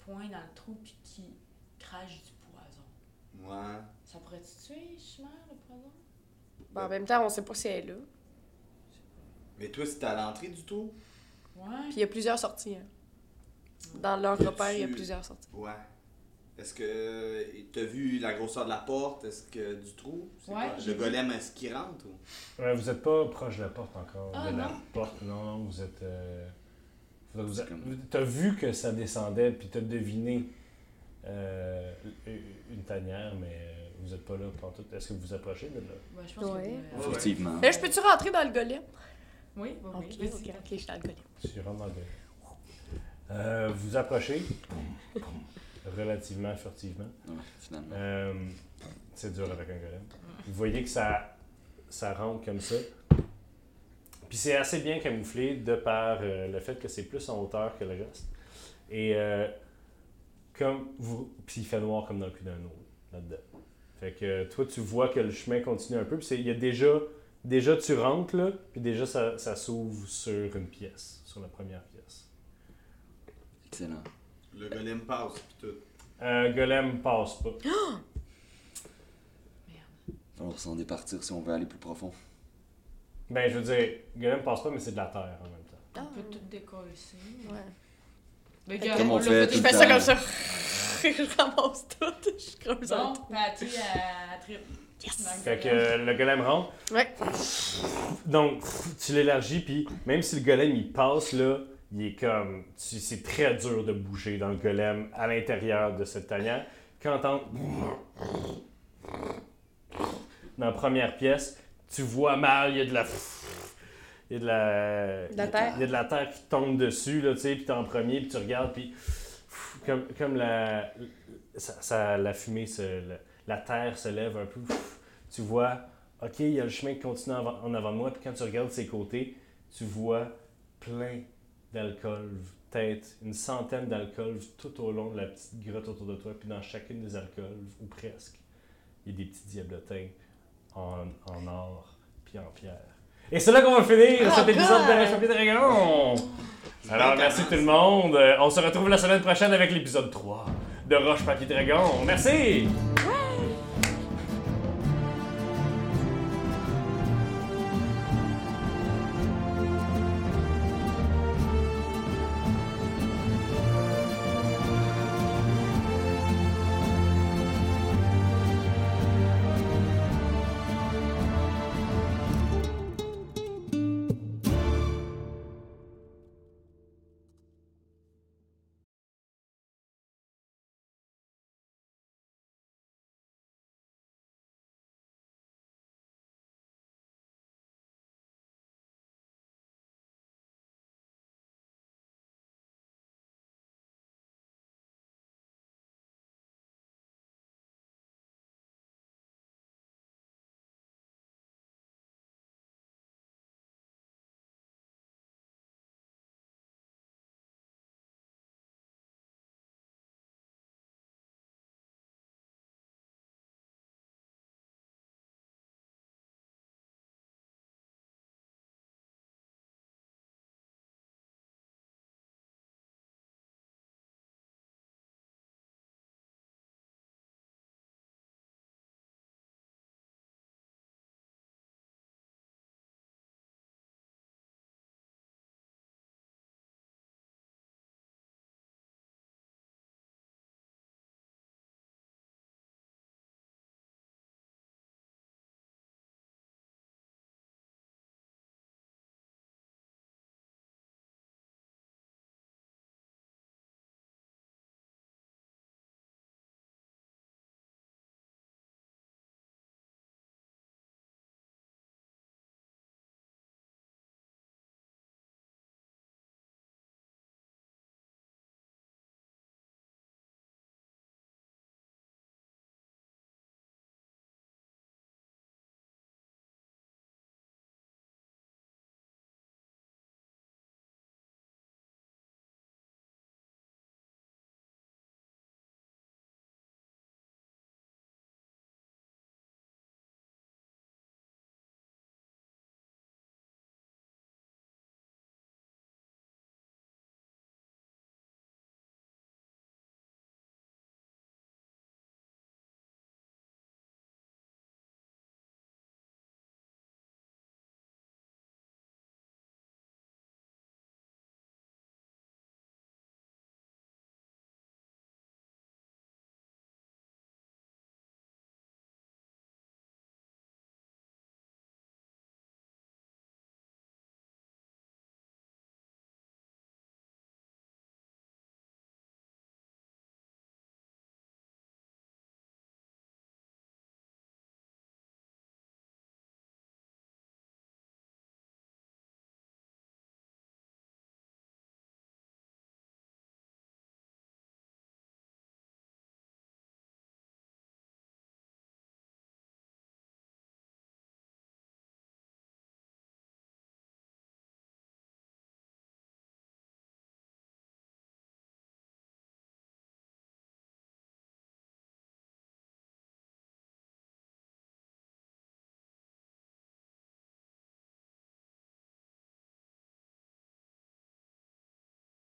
poing dans le trou puis qu'il crache du poison. Ouais. Ça pourrait-tu tuer chimères, le poison? Bon, en même temps, on sait pas si elle est là. Mais toi, c'était à l'entrée du tour? Ouais. Puis il y a plusieurs sorties. hein. Dans leur repère, il y a plusieurs sorties. Ouais. Est-ce que euh, t'as vu la grosseur de la porte? Est-ce que du trou? Ouais, quoi? Le golem, est-ce qu'il rentre? Ou... Ouais, vous êtes pas proche de la porte encore. Ah, de la non? porte, non, vous êtes. euh, vous- vous- C'est comme- T'as vu que ça descendait, puis t'as deviné euh, une tanière, mais vous n'êtes pas là pour tout. Est-ce que vous vous approchez de là? Ouais, je pense Ouais. que. euh, Effectivement. Là, je peux-tu rentrer dans le golem? Oui, oui, Ok, oui. je suis dans le golem. Tu rentres dans le euh, Vous approchez? Relativement furtivement. Ouais, finalement. Euh, c'est dur avec un golem. Vous voyez que ça, ça rentre comme ça. Puis c'est assez bien camouflé de par euh, le fait que c'est plus en hauteur que le reste. Et euh, comme vous. Puis il fait noir comme dans le cul d'un autre là-dedans. Fait que toi, tu vois que le chemin continue un peu. Puis il y a déjà. Déjà, tu rentres là. Puis déjà, ça, ça s'ouvre sur une pièce. Sur la première pièce. Excellent. Le golem passe, pis tout. Euh, golem passe pas. Il va s'en départir si on veut aller plus profond. Ben, je veux dire, golem passe pas, mais c'est de la terre en même temps. Ah, On peut tout décoller ici. ouais. Mais Ok. gars, Comme on l'a fait Je fais le ça temps. comme ça. je ramasse tout. Je creuse un Bon, trou. Patty, elle trip. Yes! Fait que euh, le golem rentre. Ouais. Donc, tu l'élargis, puis même si le golem il passe là, il est comme. C'est très dur de bouger dans le golem à l'intérieur de cette tanière. Quand t'entends. Dans la première pièce, tu vois mal, il y a de la. Il y a de la. De la terre. Il y a de la terre qui tombe dessus, là, tu sais, puis t'es en premier, puis tu regardes, puis. Comme, comme la. ça- ça- la fumée, se, la, la terre se lève un peu. Tu vois, OK, il y a le chemin qui continue en avant, en avant de moi, puis quand tu regardes ses côtés, tu vois plein d'alcôves, peut-être une centaine d'alcôves tout au long de la petite grotte autour de toi, puis dans chacune des alcôves, ou presque, il y a des petits diablotins en, en or, puis en pierre. Et c'est là qu'on va finir Oh cet épisode de! Roche Papier Dragon! Alors, merci tout le monde. Euh, On se retrouve la semaine prochaine avec l'épisode 3 de Roche Papier Dragon. Merci!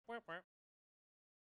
Point, point.